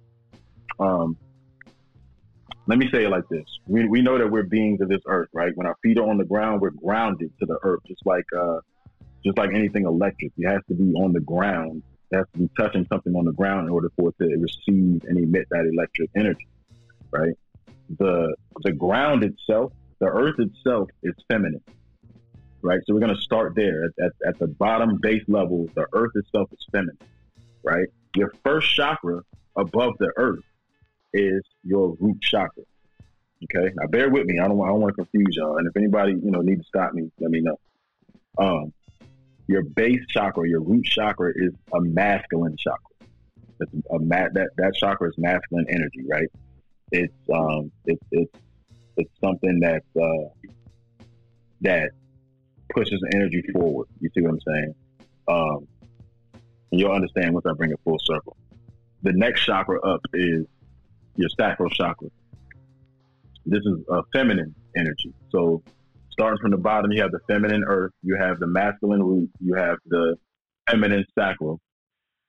um, let me say it like this. We, we know that we're beings of this earth, right? When our feet are on the ground, we're grounded to the earth, just like uh, just like anything electric. You have to be on the ground has to be touching something on the ground in order for it to receive and emit that electric energy, right? The the ground itself, the earth itself is feminine, right? So we're going to start there at, at, at the bottom base level. The earth itself is feminine, right? Your first chakra above the earth is your root chakra. Okay, now bear with me. I don't, I don't want to confuse y'all. And if anybody you know need to stop me, let me know. Um, your base chakra, your root chakra is a masculine chakra. It's a ma- that that chakra is masculine energy, right? It's um it's it's it's something that uh, that pushes energy forward. You see what I'm saying? Um, you'll understand once I bring it full circle. The next chakra up is your sacral chakra. This is a feminine energy. So starting from the bottom, you have the feminine earth, you have the masculine root, you have the feminine sacral.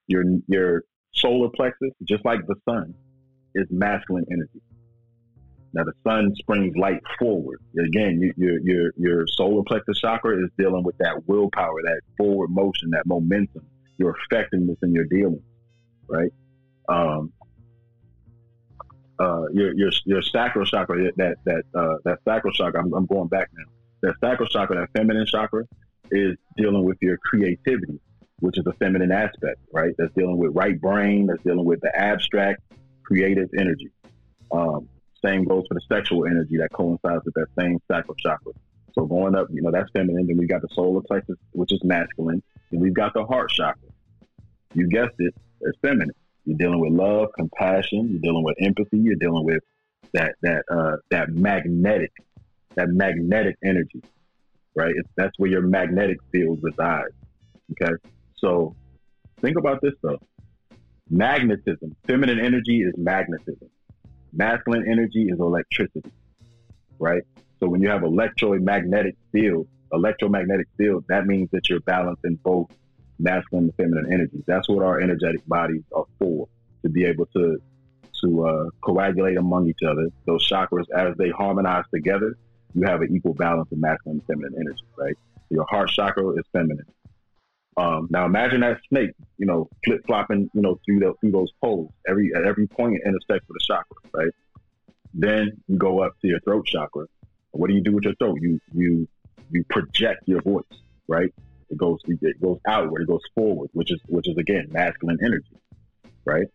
Your your solar plexus, just like the sun, is masculine energy. Now the sun springs light forward. Again, you, your your your solar plexus chakra is dealing with that willpower, that forward motion, that momentum, your effectiveness in your dealing, right? Um, uh, your your your sacral chakra, that that uh, that sacral chakra. I'm, I'm going back now. That sacral chakra, that feminine chakra, is dealing with your creativity, which is a feminine aspect, right? That's dealing with right brain. That's dealing with the abstract, creative energy. Um, same goes for the sexual energy that coincides with that same sacral chakra. So going up, you know, that's feminine. Then we got the solar plexus, which is masculine. And we've got the heart chakra. You guessed it, it's feminine. You're dealing with love, compassion. You're dealing with empathy. You're dealing with that that uh, that magnetic, that magnetic energy, right? It's, that's where your magnetic field resides. Okay, so think about this though. Magnetism, feminine energy is magnetism. Masculine energy is electricity, right? So when you have electromagnetic field, electromagnetic field, that means that you're balancing both masculine and feminine energies. That's what our energetic bodies are for, to be able to to uh, coagulate among each other. Those chakras, as they harmonize together, you have an equal balance of masculine and feminine energy, right? Your heart chakra is feminine. Um, now imagine that snake, you know, flip flopping, you know, through the, through those poles. Every at every point it intersects with a chakra, right? Then you go up to your throat chakra. What do you do with your throat? You you you project your voice, right? It goes it goes outward, it goes forward, which is which is again masculine energy, right?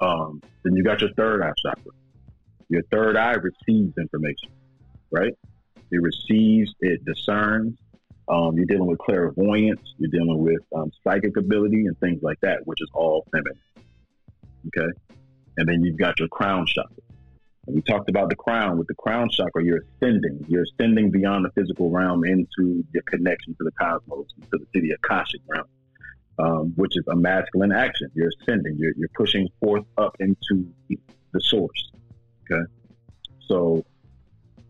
Um, then you got your third eye chakra. Your third eye receives information, right? It receives, it discerns. Um, you're dealing with clairvoyance. You're dealing with um, psychic ability and things like that, which is all feminine. Okay, and then you've got your crown chakra. And we talked about the crown. With the crown chakra, you're ascending. You're ascending beyond the physical realm into your connection to the cosmos, to the, the Akashic realm, um, which is a masculine action. You're ascending. You're, you're pushing forth up into the source. Okay. So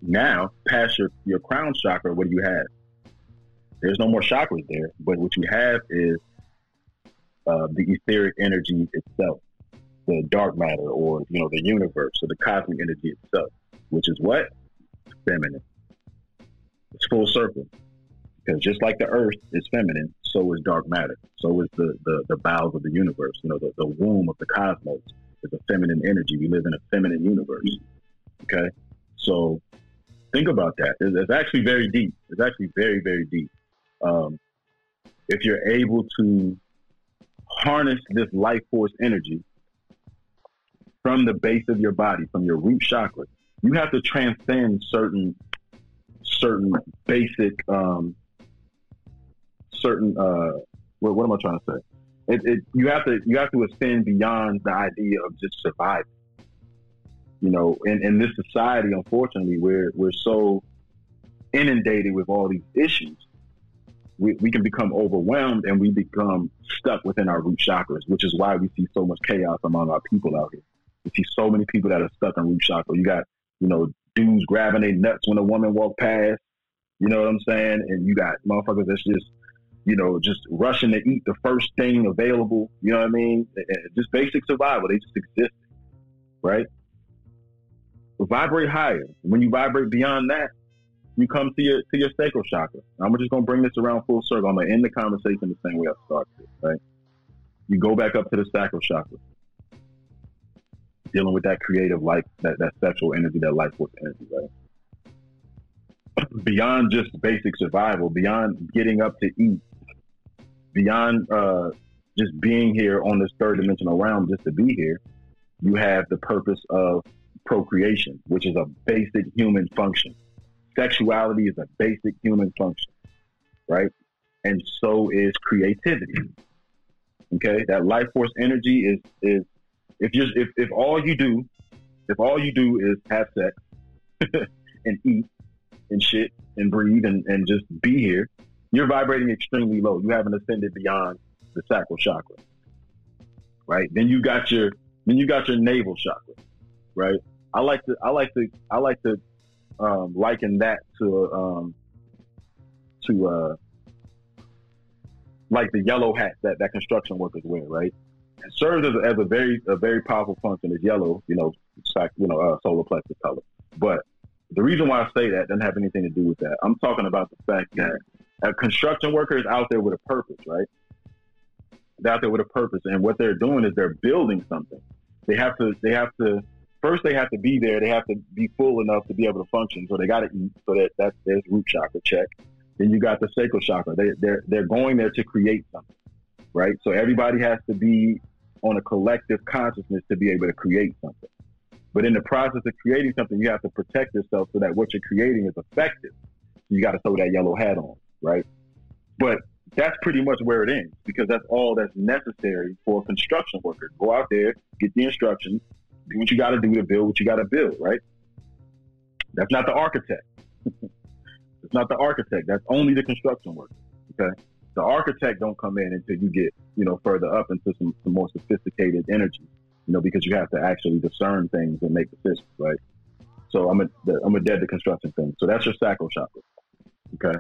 now, past your, your crown chakra, what do you have? There's no more chakras there, but what you have is uh, the etheric energy itself the dark matter or you know the universe or the cosmic energy itself, which is what feminine. It's full circle because just like the Earth is feminine, so is dark matter. So is the the, the bowels of the universe. You know, the, the womb of the cosmos is a feminine energy. We live in a feminine universe. Okay, so think about that. It's, it's actually very deep. It's actually very very deep. Um, if you're able to harness this life force energy from the base of your body, from your root chakra. You have to transcend certain certain basic um, certain uh, what, what am I trying to say? It, it, you have to you have to ascend beyond the idea of just surviving. You know, in, in this society, unfortunately, we're we're so inundated with all these issues. We, we can become overwhelmed and we become stuck within our root chakras, which is why we see so much chaos among our people out here. You see so many people that are stuck in root chakra. You got, you know, dudes grabbing their nuts when a woman walk past. You know what I'm saying? And you got motherfuckers that's just, you know, just rushing to eat the first thing available. You know what I mean? Just basic survival. They just exist, right? Vibrate higher. When you vibrate beyond that, you come to your to your sacral chakra. I'm just gonna bring this around full circle. I'm gonna end the conversation the same way I started right? You go back up to the sacral chakra dealing with that creative life, that, that sexual energy, that life force energy, right? beyond just basic survival, beyond getting up to eat, beyond uh, just being here on this third dimensional realm just to be here, you have the purpose of procreation, which is a basic human function. Sexuality is a basic human function, right? And so is creativity. Okay, that life force energy is is if you if, if all you do if all you do is have sex and eat and shit and breathe and, and just be here, you're vibrating extremely low. You haven't ascended beyond the sacral chakra. Right? Then you got your then you got your navel chakra. Right? I like to I like to I like to um, liken that to um, to uh, like the yellow hat that, that construction workers wear, right? It serves as a, as a very a very powerful function. It's yellow, you know, you know, uh, solar plexus color. But the reason why I say that doesn't have anything to do with that. I'm talking about the fact that a construction worker is out there with a purpose, right? They're out there with a purpose, and what they're doing is they're building something. They have to. They have to. First, they have to be there. They have to be full enough to be able to function. So they got to eat. So that that's there's root chakra check. Then you got the sacral chakra. They they're they're going there to create something, right? So everybody has to be on a collective consciousness to be able to create something. But in the process of creating something, you have to protect yourself so that what you're creating is effective. You got to throw that yellow hat on, right? But that's pretty much where it ends because that's all that's necessary for a construction worker. Go out there, get the instructions, do what you got to do to build what you got to build, right? That's not the architect. it's not the architect. That's only the construction worker. Okay. The architect don't come in until you get, you know, further up into some, some more sophisticated energy, you know, because you have to actually discern things and make decisions, right? So I'm a, I'm a dead to construction thing. So that's your sacral chakra. Okay.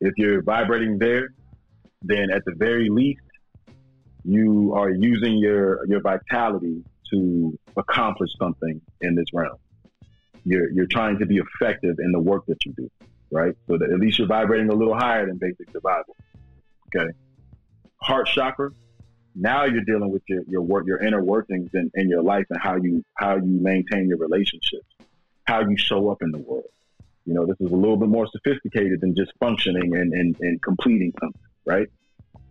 If you're vibrating there, then at the very least, you are using your your vitality to accomplish something in this realm. You're you're trying to be effective in the work that you do, right? So that at least you're vibrating a little higher than basic survival. Okay. Heart chakra. Now you're dealing with your, your work, your inner workings in, in your life and how you how you maintain your relationships, how you show up in the world. You know, this is a little bit more sophisticated than just functioning and, and, and completing something, right?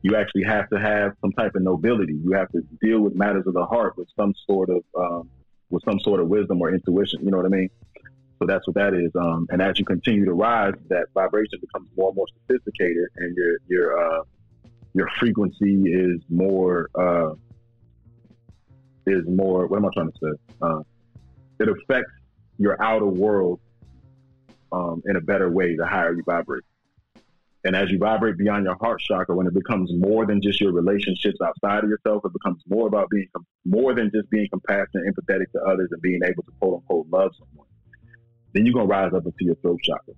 You actually have to have some type of nobility. You have to deal with matters of the heart with some sort of um, with some sort of wisdom or intuition. You know what I mean? So that's what that is. Um, and as you continue to rise, that vibration becomes more and more sophisticated, and your your uh, your frequency is more uh, is more. What am I trying to say? Uh, it affects your outer world um, in a better way the higher you vibrate. And as you vibrate beyond your heart chakra, when it becomes more than just your relationships outside of yourself, it becomes more about being more than just being compassionate, empathetic to others, and being able to quote unquote love someone. Then you're gonna rise up into your throat chakra.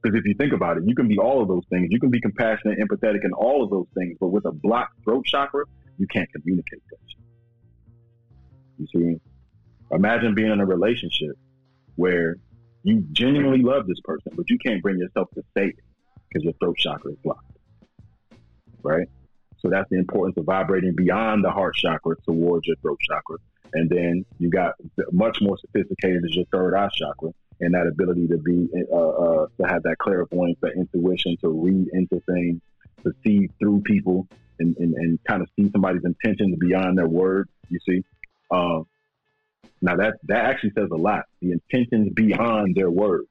Because if you think about it, you can be all of those things. You can be compassionate, empathetic, and all of those things. But with a blocked throat chakra, you can't communicate that. You see, imagine being in a relationship where you genuinely love this person, but you can't bring yourself to say it because your throat chakra is blocked. Right? So that's the importance of vibrating beyond the heart chakra towards your throat chakra. And then you got much more sophisticated as your third eye chakra and that ability to be, uh, uh, to have that clairvoyance, that intuition, to read into things, to see through people and, and, and kind of see somebody's intentions beyond their words, you see. Um, now that that actually says a lot. The intentions beyond their words.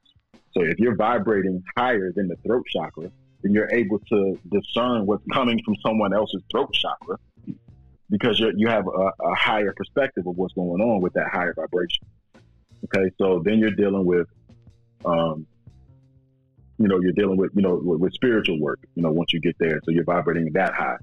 So if you're vibrating higher than the throat chakra, then you're able to discern what's coming from someone else's throat chakra because you you have a, a, higher perspective of what's going on with that higher vibration. Okay, so then you're dealing with, um, you know, you're dealing with, you know, with, with spiritual work. You know, once you get there, so you're vibrating that high.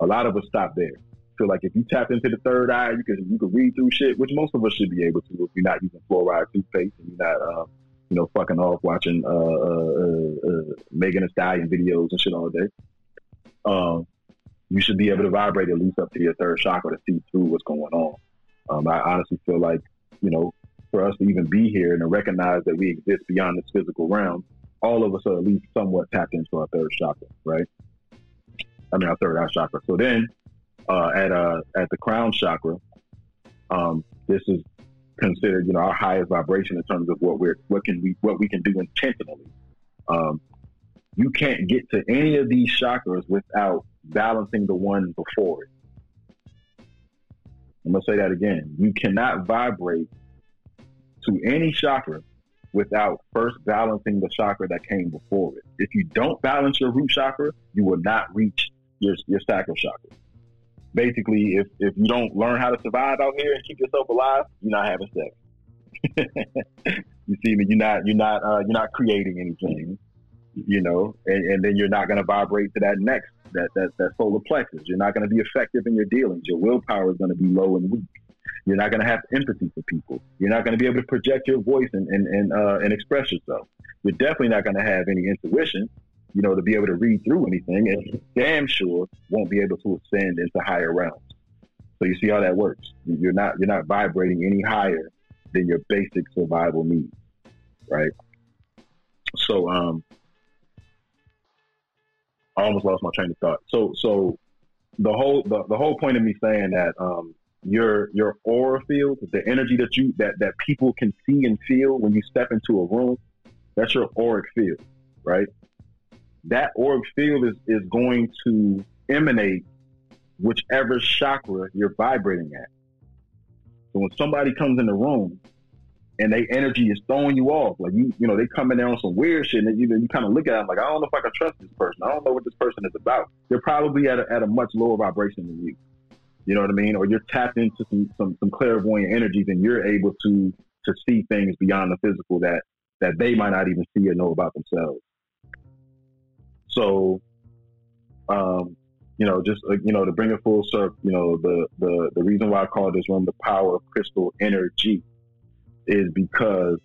A lot of us stop there feel like if you tap into the third eye, you can you can read through shit, which most of us should be able to if you're not using fluoride toothpaste and you're not, uh, you know, fucking off watching uh, uh, uh, Megan Thee Stallion videos and shit all day. Um, you should be able to vibrate at least up to your third chakra to see through what's going on. Um, I honestly feel like, you know, for us to even be here and to recognize that we exist beyond this physical realm, all of us are at least somewhat tapped into our third chakra, right? I mean, our third eye chakra. So then uh, at uh, at the crown chakra. Um, this is considered, you know, our highest vibration in terms of what we're what can we what we can do intentionally. Um, you can't get to any of these chakras without balancing the one before it. I'm gonna say that again. You cannot vibrate to any chakra without first balancing the chakra that came before it. If you don't balance your root chakra, you will not reach your your sacral chakra basically, if if you don't learn how to survive out here and keep yourself alive, you're not having sex. you see me? You're not you're not uh, you're not creating anything. You know, and, and then you're not going to vibrate to that next that that that solar plexus. You're not going to be effective in your dealings. Your willpower is going to be low and weak. You're not going to have empathy for people. You're not going to be able to project your voice and and and, uh, and express yourself. You're definitely not going to have any intuition you know, to be able to read through anything, and damn sure won't be able to ascend into higher realms. So you see how that works. You're not you're not vibrating any higher than your basic survival needs, right? So um, I almost lost my train of thought. So so the whole the, the whole point of me saying that um, your your aura field, the energy that you that that people can see and feel when you step into a room, that's your auric field, right? That auric field is is going to emanate whichever chakra you're vibrating at. So when somebody comes in the room and their energy is throwing you off, like you, you know, they come in there on some weird shit, and you, you kind of look at them like, I don't know if I can trust this person. I don't know what this person is about. They're probably at a, at a much lower vibration than you. You know what I mean? Or you're tapped into some, some, some clairvoyant energies and you're able to, to see things beyond the physical that, that they might not even see or know about themselves. So, um, you know, just uh, you know, to bring it full circle, you know, the the the reason why I call this room the power of crystal energy is because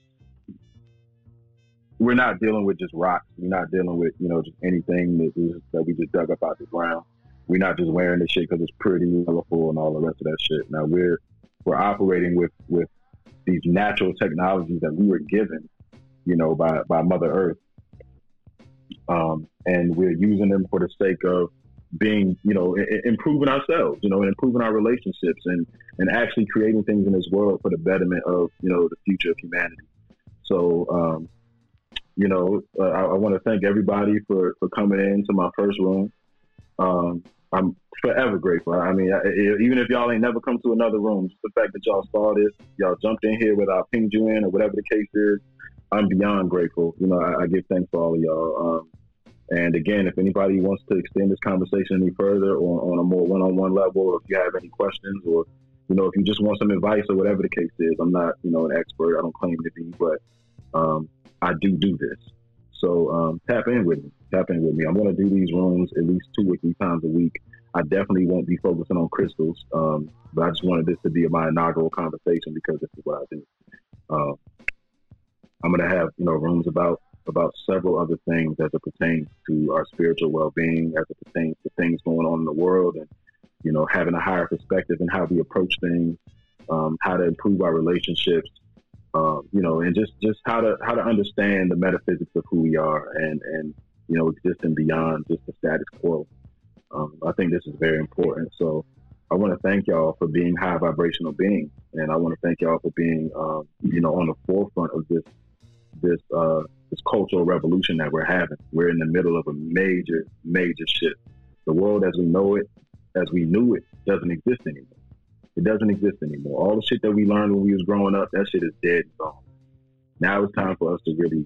we're not dealing with just rocks. We're not dealing with you know just anything that, is, that we just dug up out of the ground we're not just wearing this shit because it's pretty, colorful, and all the rest of that shit. Now we're we're operating with with these natural technologies that we were given, you know, by by Mother Earth, um, and we're using them for the sake of being, you know, improving ourselves, you know, and improving our relationships, and and actually creating things in this world for the betterment of you know the future of humanity. So. Um, you know, uh, I, I want to thank everybody for, for coming in to my first room. Um, I'm forever grateful. I mean, I, even if y'all ain't never come to another room, just the fact that y'all saw this, y'all jumped in here whether I pinged you in or whatever the case is, I'm beyond grateful. You know, I, I give thanks for all of y'all. Um, and again, if anybody wants to extend this conversation any further or on a more one-on-one level, or if you have any questions, or you know, if you just want some advice or whatever the case is, I'm not, you know, an expert. I don't claim to be, but um, I do do this. So um, tap in with me. Tap in with me. I'm going to do these rooms at least two or three times a week. I definitely won't be focusing on crystals, um, but I just wanted this to be my inaugural conversation because this is what I do. Uh, I'm going to have you know rooms about about several other things as it pertains to our spiritual well-being, as it pertains to things going on in the world, and you know having a higher perspective and how we approach things, um, how to improve our relationships, um, you know, and just just how to how to understand the metaphysics of who we are and and you know existing beyond just the status quo. Um, I think this is very important. So I want to thank y'all for being high vibrational beings, and I want to thank y'all for being um, you know on the forefront of this this uh, this cultural revolution that we're having. We're in the middle of a major major shift. The world as we know it, as we knew it, doesn't exist anymore. It doesn't exist anymore. All the shit that we learned when we was growing up, that shit is dead and gone. Now it's time for us to really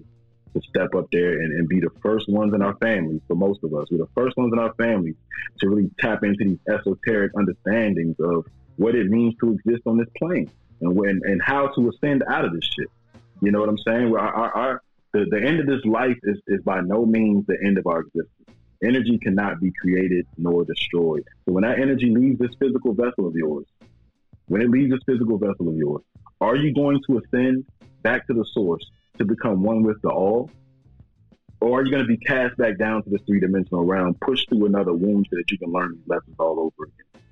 to step up there and, and be the first ones in our families, for most of us, we're the first ones in our families to really tap into these esoteric understandings of what it means to exist on this plane and when and how to ascend out of this shit. You know what I'm saying? Our, our, our the, the end of this life is, is by no means the end of our existence. Energy cannot be created nor destroyed. So when that energy leaves this physical vessel of yours, when it leaves this physical vessel of yours, are you going to ascend back to the source to become one with the all? Or are you going to be cast back down to this three dimensional realm, pushed through another womb so that you can learn these lessons all over again?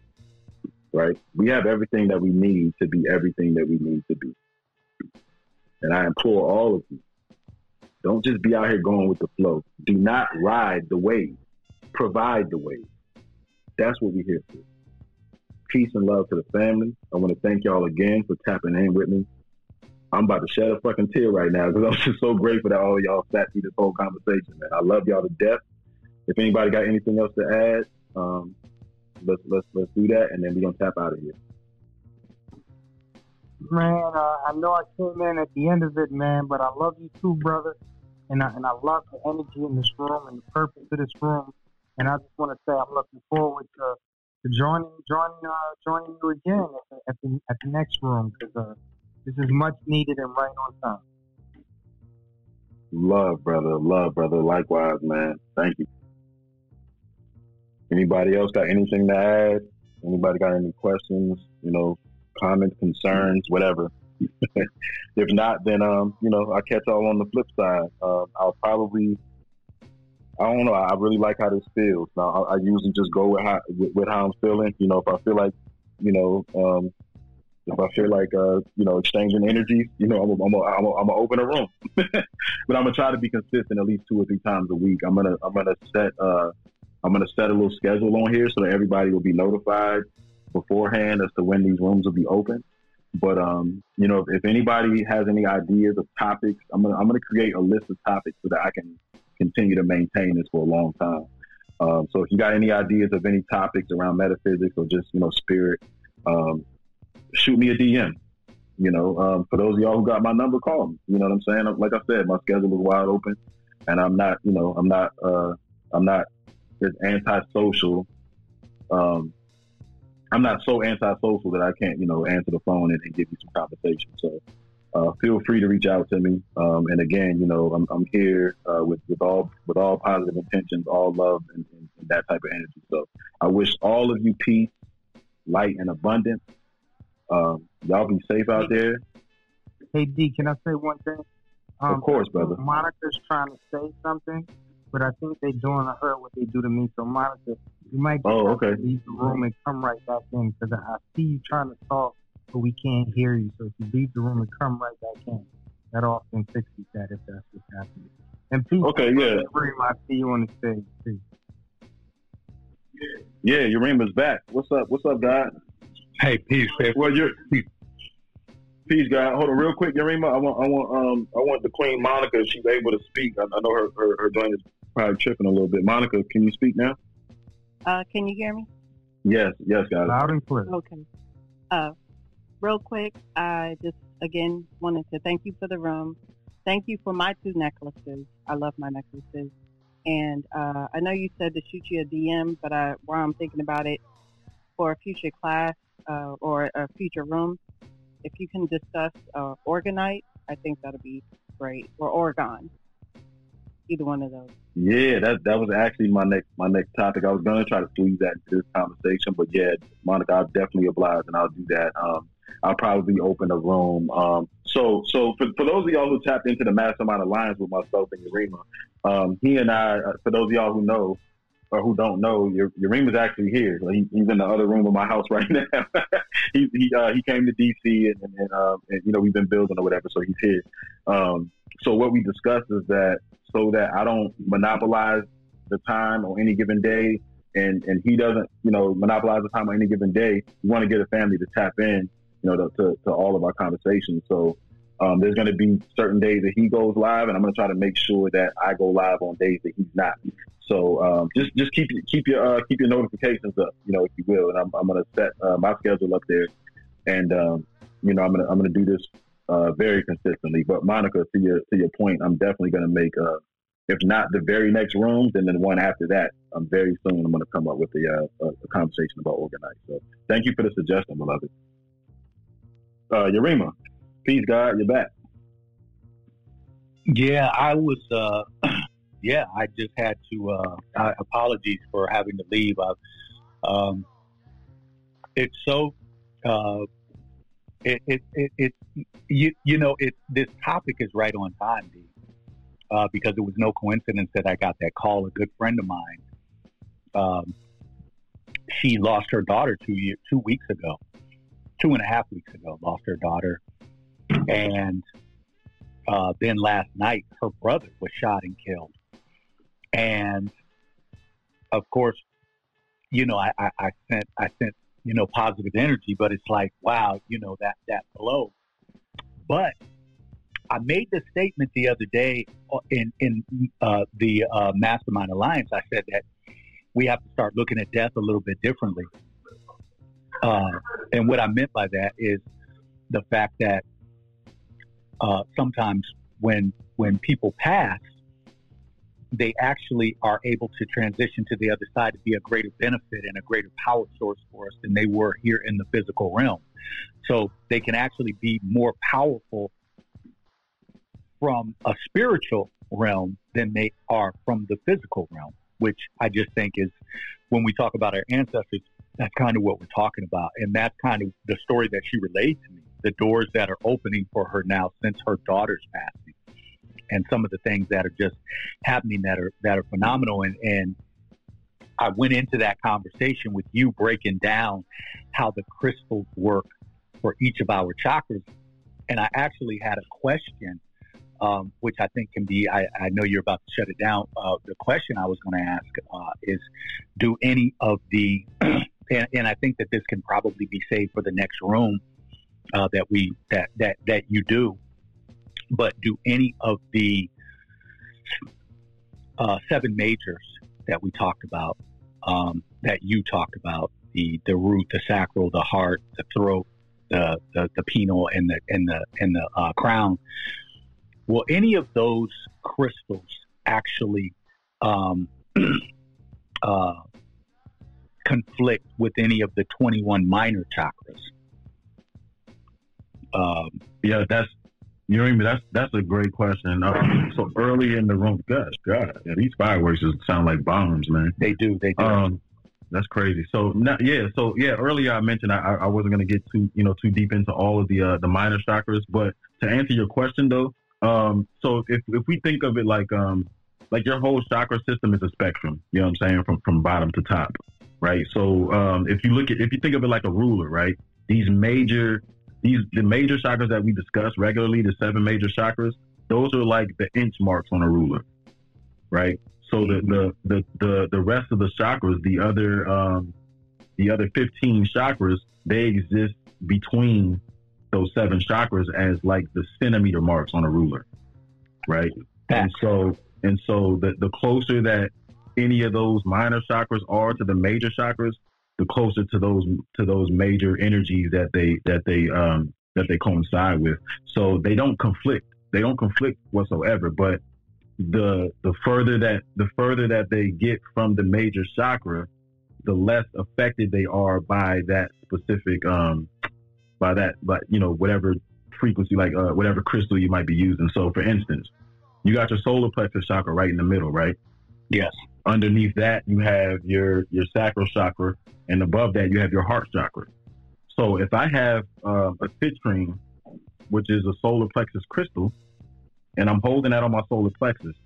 Right? We have everything that we need to be everything that we need to be. And I implore all of you don't just be out here going with the flow. Do not ride the wave, provide the wave. That's what we're here for peace and love to the family. I want to thank y'all again for tapping in with me. I'm about to shed a fucking tear right now because I'm just so grateful that all of y'all sat through this whole conversation, man. I love y'all to death. If anybody got anything else to add, um, let's let's let's do that, and then we're gonna tap out of here. Man, uh, I know I came in at the end of it, man, but I love you too, brother, and I, and I love the energy in this room and the purpose of this room. And I just want to say I'm looking forward to joining joining uh, joining you again at the, at the, at the next room because uh, this is much needed and right on time. Love, brother. Love, brother. Likewise, man. Thank you. Anybody else got anything to add? Anybody got any questions? You know, comments, concerns, whatever. if not, then um, you know, I catch y'all on the flip side. Uh, I'll probably I don't know. I really like how this feels. Now, I, I usually just go with how with, with, how I'm feeling. You know, if I feel like, you know, um, if I feel like, uh, you know, exchanging energy, you know, I'm I'm a, I'm, a, I'm gonna open a room, but I'm gonna try to be consistent at least two or three times a week. I'm gonna I'm gonna set uh, I'm gonna set a little schedule on here so that everybody will be notified beforehand as to when these rooms will be open. But um, you know, if, if anybody has any ideas of topics, I'm gonna I'm gonna create a list of topics so that I can continue to maintain this for a long time. Um, so if you got any ideas of any topics around metaphysics or just you know spirit, um, shoot me a DM. You know, um, for those of y'all who got my number, call me. You know what I'm saying? Like I said, my schedule is wide open, and I'm not, you know, I'm not, uh, I'm not as antisocial. Um, I'm not so antisocial that I can't, you know, answer the phone and, and give you some conversation. So uh, feel free to reach out to me. Um, and again, you know, I'm, I'm here uh, with with all with all positive intentions, all love, and, and, and, that type of energy. So I wish all of you peace, light, and abundance. Um, y'all be safe out there. Hey D, can I say one thing? Um, of course, brother. Monica's trying to say something, but I think they're doing to her what they do to me. So Monica, you might oh, okay. leave the room and come right back in because I see you trying to talk but we can't hear you. So if you leave the room and come right back in, that often fixes that if that's what's happening. And peace. Okay, yeah. I see you on the stage too. Yeah, Yarima's back. What's up? What's up, God? Hey, peace, man. Well, you're peace. Peace, God. Hold on, real quick, Yarima. I want, I want, um, I want the Queen Monica. She's able to speak. I, I know her, her, her joint is probably tripping a little bit. Monica, can you speak now? Uh, can you hear me? Yes, yes, God. Loud and clear. Okay. Uh, real quick, I just again wanted to thank you for the room. Thank you for my two necklaces. I love my necklaces. And uh, I know you said to shoot you a DM, but I, while I'm thinking about it, for a future class uh, or a future room, if you can discuss uh, orgonite, I think that'll be great. Or orgone, either one of those. Yeah, that that was actually my next my next topic. I was gonna try to squeeze that into this conversation, but yeah, Monica, I'll definitely oblige and I'll do that. Um, I'll probably open a room. Um, so, so for, for those of y'all who tapped into the Mastermind Alliance with myself and Yarima, um, he and I, uh, for those of y'all who know or who don't know, Yarima's actually here. Like he, he's in the other room of my house right now. he he, uh, he came to DC and, and, um, and, you know we've been building or whatever, so he's here. Um, so what we discussed is that so that I don't monopolize the time on any given day, and and he doesn't you know monopolize the time on any given day. We want to get a family to tap in you know, to, to, to all of our conversations. So um, there's going to be certain days that he goes live, and I'm going to try to make sure that I go live on days that he's not. So um, just just keep keep your uh, keep your notifications up, you know, if you will. And I'm, I'm going to set uh, my schedule up there, and um, you know, I'm going to I'm going to do this uh, very consistently. But Monica, to your to your point, I'm definitely going to make uh, if not the very next room, then the one after that. I'm very soon. I'm going to come up with a, uh, a conversation about orgonite. So thank you for the suggestion, beloved uh, Yarima. Peace, God, you're back. Yeah, I was. Uh, yeah, I just had to. Uh, I, apologies for having to leave. I, um, it's so. Uh, it, it, it, it, you, you know, it, this topic is right on time, D, uh, because it was no coincidence that I got that call. A good friend of mine, um, she lost her daughter two year, two weeks ago, two and a half weeks ago, lost her daughter. And uh, then last night, her brother was shot and killed. And of course, you know, I, I, I sent, I sent, you know, positive energy, but it's like, wow, you know, that, that blow. But I made the statement the other day uh, in, in uh, the uh, Mastermind Alliance. I said that we have to start looking at death a little bit differently. Uh, and what I meant by that is the fact that uh, sometimes when when people pass, they actually are able to transition to the other side to be a greater benefit and a greater power source for us than they were here in the physical realm. So they can actually be more powerful from a spiritual realm than they are from the physical realm, which I just think is when we talk about our ancestors, that's kind of what we're talking about. And that's kind of the story that she relayed to me, the doors that are opening for her now since her daughter's passing. And some of the things that are just happening that are that are phenomenal. And, and I went into that conversation with you breaking down how the crystals work for each of our chakras. And I actually had a question um, which I think can be. I, I, know you're about to shut it down. Uh, the question I was going to ask uh, is, do any of the, and, and, I think that this can probably be saved for the next room uh, that we that that that you do, but do any of the uh, seven majors that we talked about, um, that you talked about, the the root, the sacral, the heart, the throat, the the, the pineal, and the and the and the uh, crown Will any of those crystals actually um, uh, conflict with any of the 21 minor chakras? Um, yeah, that's you know what I mean. That's that's a great question. Uh, so early in the room, gosh, God, yeah, these fireworks just sound like bombs, man. They do. They do. Um, that's crazy. So yeah, so yeah, earlier I mentioned I, I wasn't going to get too you know too deep into all of the uh, the minor chakras, but to answer your question though, um, so if if we think of it like um like your whole chakra system is a spectrum, you know what I'm saying, from from bottom to top, right? So um, if you look at if you think of it like a ruler, right? These major these the major chakras that we discuss regularly, the seven major chakras, those are like the inch marks on a ruler, right? So the the the the, the rest of the chakras, the other um, the other 15 chakras, they exist between those seven chakras as like the centimeter marks on a ruler, right? And so and so the the closer that any of those minor chakras are to the major chakras, the closer to those to those major energies that they that they um that they coincide with. So they don't conflict. They don't conflict whatsoever. But the the further that the further that they get from the major chakra, the less affected they are by that specific um by that, but you know, whatever frequency, like uh, whatever crystal you might be using. So, for instance, you got your solar plexus chakra right in the middle, right? Yes. Underneath that, you have your your sacral chakra, and above that, you have your heart chakra. So, if I have uh, a citrine, which is a solar plexus crystal, and I'm holding that on my solar plexus,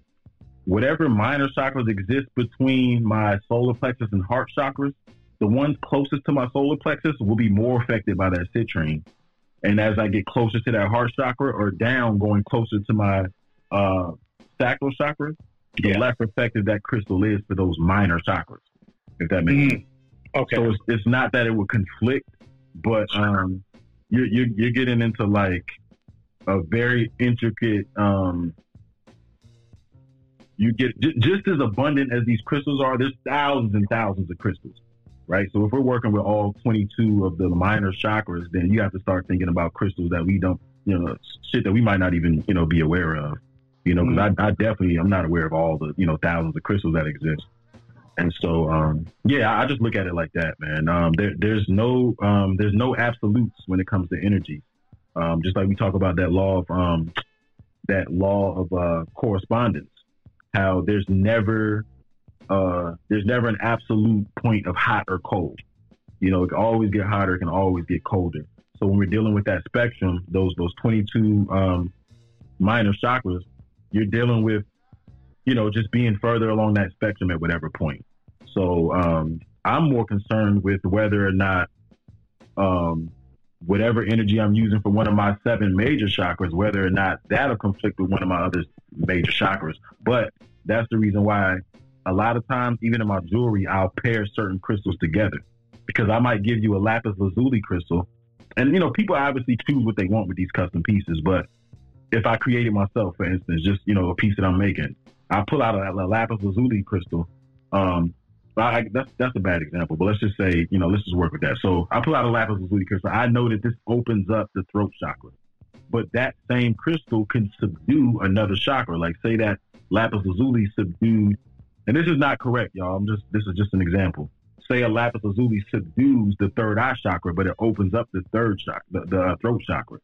whatever minor chakras exist between my solar plexus and heart chakras, the ones closest to my solar plexus will be more affected by that citrine. And as I get closer to that heart chakra or down, going closer to my uh, sacral chakra, the yeah. less effective that crystal is for those minor chakras, if that makes mm. sense. Okay. So it's, it's, not that it would conflict, but um, you're, you're, you're getting into like a very intricate. Um, you get j- just as abundant as these crystals are. There's thousands and thousands of crystals right? So if we're working with all 22 of the minor chakras, then you have to start thinking about crystals that we don't, you know, shit that we might not even, you know, be aware of. You know, because mm-hmm. I, I definitely I'm not aware of all the, you know, thousands of crystals that exist. And so, um, yeah, I just look at it like that, man. Um, there, there's no, um, there's no absolutes when it comes to energy. Um, just like we talk about that law of, um, that law of uh, correspondence, how there's never uh, there's never an absolute point of hot or cold. You know, it can always get hotter, it can always get colder. So when we're dealing with that spectrum, those those 22 um, minor chakras, you're dealing with, you know, just being further along that spectrum at whatever point. So um, I'm more concerned with whether or not um, whatever energy I'm using for one of my seven major chakras, whether or not that'll conflict with one of my other major chakras. But that's the reason why a lot of times, even in my jewelry, I'll pair certain crystals together because I might give you a lapis lazuli crystal. And, you know, people obviously choose what they want with these custom pieces. But if I create it myself, for instance, just, you know, a piece that I'm making, I pull out a, a lapis lazuli crystal. Um, I, that's that's a bad example, but let's just say, you know, let's just work with that. So I pull out a lapis lazuli crystal. I know that this opens up the throat chakra, but that same crystal can subdue another chakra. Like say that lapis lazuli subdued and this is not correct, y'all. I'm just this is just an example. Say a lapis lazuli subdues the third eye chakra, but it opens up the third chakra, the, the uh, throat chakra.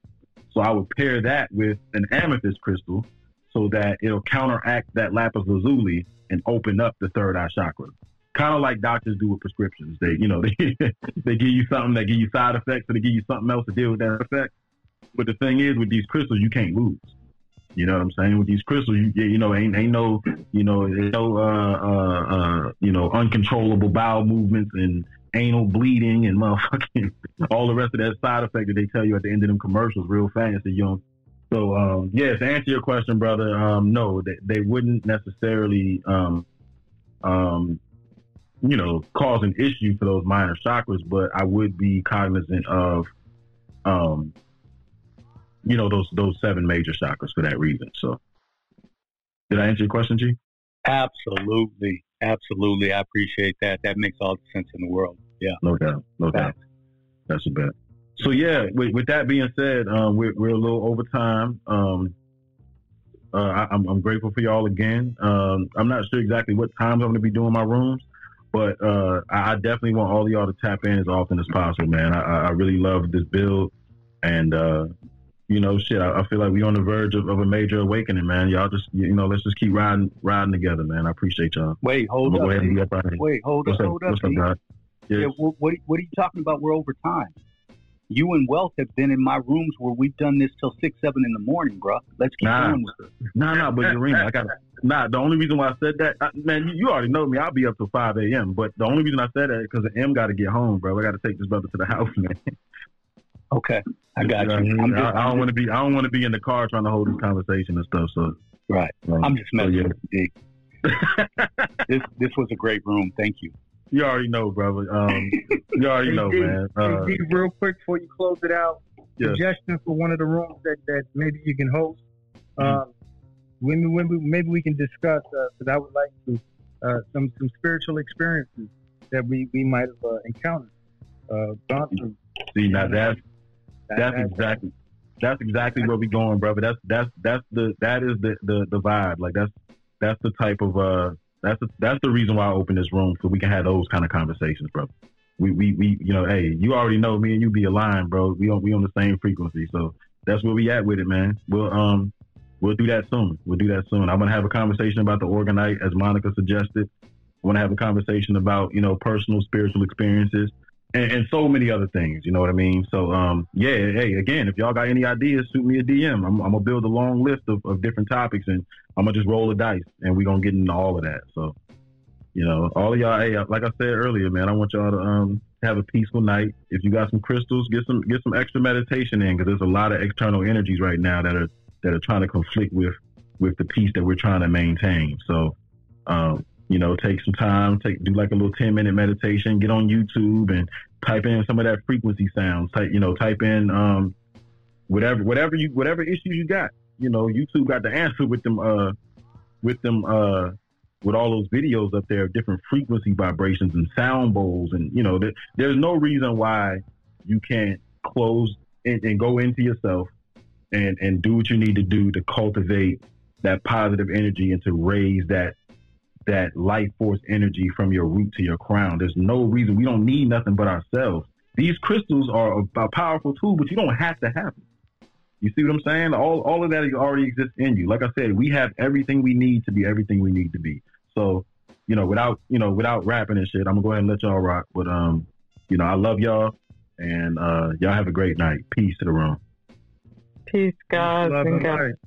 So I would pair that with an amethyst crystal so that it'll counteract that lapis lazuli and open up the third eye chakra. Kind of like doctors do with prescriptions. They, you know, they they give you something that give you side effects, or they give you something else to deal with that effect. But the thing is, with these crystals, you can't lose. You know what I'm saying? With these crystals, you, you know, ain't ain't no, you know, no, uh, uh, uh, you know, uncontrollable bowel movements and anal bleeding and motherfucking all the rest of that side effect that they tell you at the end of them commercials real fast that you So um, yes, to answer your question, brother, um, no, they, they wouldn't necessarily, um, um, you know, cause an issue for those minor chakras, but I would be cognizant of, um, you know, those those seven major chakras for that reason. So, did I answer your question, G? Absolutely, absolutely. I appreciate that. That makes all the sense in the world. Yeah, no doubt, no doubt. That's a bet. So yeah, with, with that being said, um, we're, we're a little over time. Um, uh, I, am I'm, I'm grateful for y'all again. Um, I'm not sure exactly what times I'm going to be doing my rooms, but uh, I, I, definitely want all of y'all to tap in as often as possible, man. I, I really love this build, and uh, you know, shit, I, I, feel like we're on the verge of, of, a major awakening, man. Y'all just, you know, let's just keep riding, riding together, man. I appreciate y'all. Wait, hold up. up Wait, hold What's up, hold up. Up, God? Yes. Yeah, what, what, are you talking about? We're over time you and Wealth have been in my rooms where we've done this till six, seven in the morning, bro. Let's keep nah, going with it. Nah, nah, but Yarima, I got nah. The only reason why I said that, I, man, you, you, already know me. I'll be up till five a.m. But the only reason I said that is because M got to get home, bro. I got to take this brother to the house, man. Okay, I got you. you. Know, I, I, don't want to be. I don't want to be in the car trying to hold this conversation and stuff. So right, um, I'm just messing so, yeah. with you. this this was a great room. Thank you. You already know, brother. Um, you already know, man. Uh, D, real quick before you close it out, yes. suggestion for one of the rooms that, that maybe you can host. Mm-hmm. Um, when, when we, maybe we can discuss because uh, I would like to uh, some some spiritual experiences that we, we might have uh, encountered. Uh, gone through. See, now that's that's, exactly that's exactly where we're going, brother. That's that's that's the that is the the, the vibe. Like that's that's the type of uh that's the, that's the reason why I opened this room so we can have those kind of conversations, brother. We, we, we, you know, hey, you already know me and you be aligned, bro. We on we on the same frequency, so that's where we at with it, man. We'll um we'll do that soon. We'll do that soon. I'm gonna have a conversation about the orgonite, as Monica suggested. I want to have a conversation about you know personal spiritual experiences and, and, so many other things. You know what I mean? So, um, yeah, hey, again, if y'all got any ideas, shoot me a DM. I'm, I'm gonna build a long list of, of different topics, and I'm gonna just roll the dice, and we're gonna get into all of that. So, you know, all of y'all, hey, like I said earlier, man, I want y'all to um have a peaceful night. If you got some crystals, get some get some extra meditation in, because there's a lot of external energies right now that are that are trying to conflict with with the peace that we're trying to maintain. So, um, you know, take some time, take do like a little ten minute meditation, get on YouTube and type in some of that frequency sounds. Type, you know, type in um, whatever whatever you whatever issues you got. You know, YouTube got the answer with them uh with them uh with all those videos up there, of different frequency vibrations and sound bowls, and you know, there, there's no reason why you can't close and, and go into yourself and and do what you need to do to cultivate that positive energy and to raise that that life force energy from your root to your crown. There's no reason we don't need nothing but ourselves. These crystals are a, a powerful tool, but you don't have to have them. You see what I'm saying? All all of that already exists in you. Like I said, we have everything we need to be everything we need to be. So, you know, without you know, without rapping and shit, I'm gonna go ahead and let y'all rock. But um, you know, I love y'all and uh y'all have a great night. Peace to the room. Peace, God.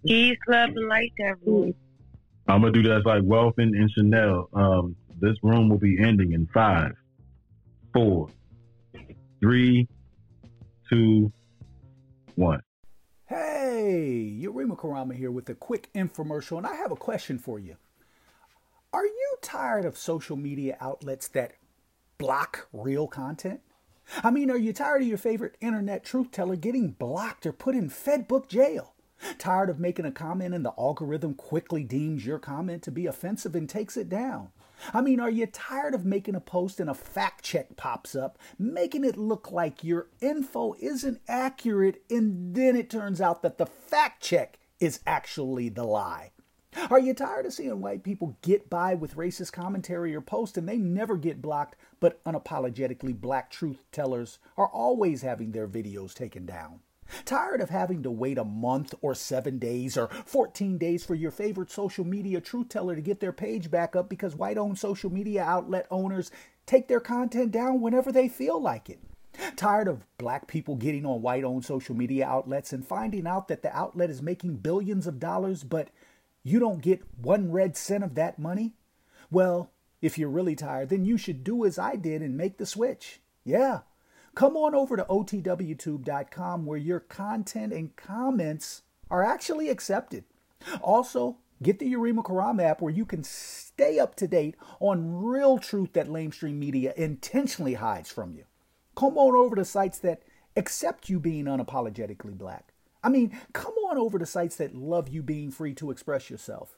Peace, love, and light, everyone. I'm gonna do that like and, and Chanel. Um, this room will be ending in five, four, three, two, one. Hey, Yarima Karama here with a quick infomercial, and I have a question for you. Are you tired of social media outlets that block real content? I mean, are you tired of your favorite internet truth teller getting blocked or put in Fedbook jail? Tired of making a comment and the algorithm quickly deems your comment to be offensive and takes it down? I mean, are you tired of making a post and a fact check pops up, making it look like your info isn't accurate, and then it turns out that the fact check is actually the lie? Are you tired of seeing white people get by with racist commentary or posts and they never get blocked, but unapologetically black truth tellers are always having their videos taken down? Tired of having to wait a month or seven days or 14 days for your favorite social media truth teller to get their page back up because white owned social media outlet owners take their content down whenever they feel like it? Tired of black people getting on white owned social media outlets and finding out that the outlet is making billions of dollars, but you don't get one red cent of that money? Well, if you're really tired, then you should do as I did and make the switch. Yeah, Come on over to otwtube.com where your content and comments are actually accepted. Also, get the Yarima Karam app where you can stay up to date on real truth that lamestream media intentionally hides from you. Come on over to sites that accept you being unapologetically black. I mean, come on over to sites that love you being free to express yourself.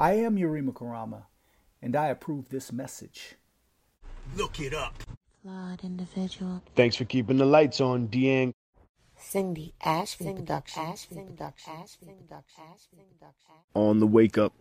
I am Yarima Karama, and I approve this message. Look it up. Flawed individual. Thanks for keeping the lights on, Deang. Cindy Ashby Production. On the wake up.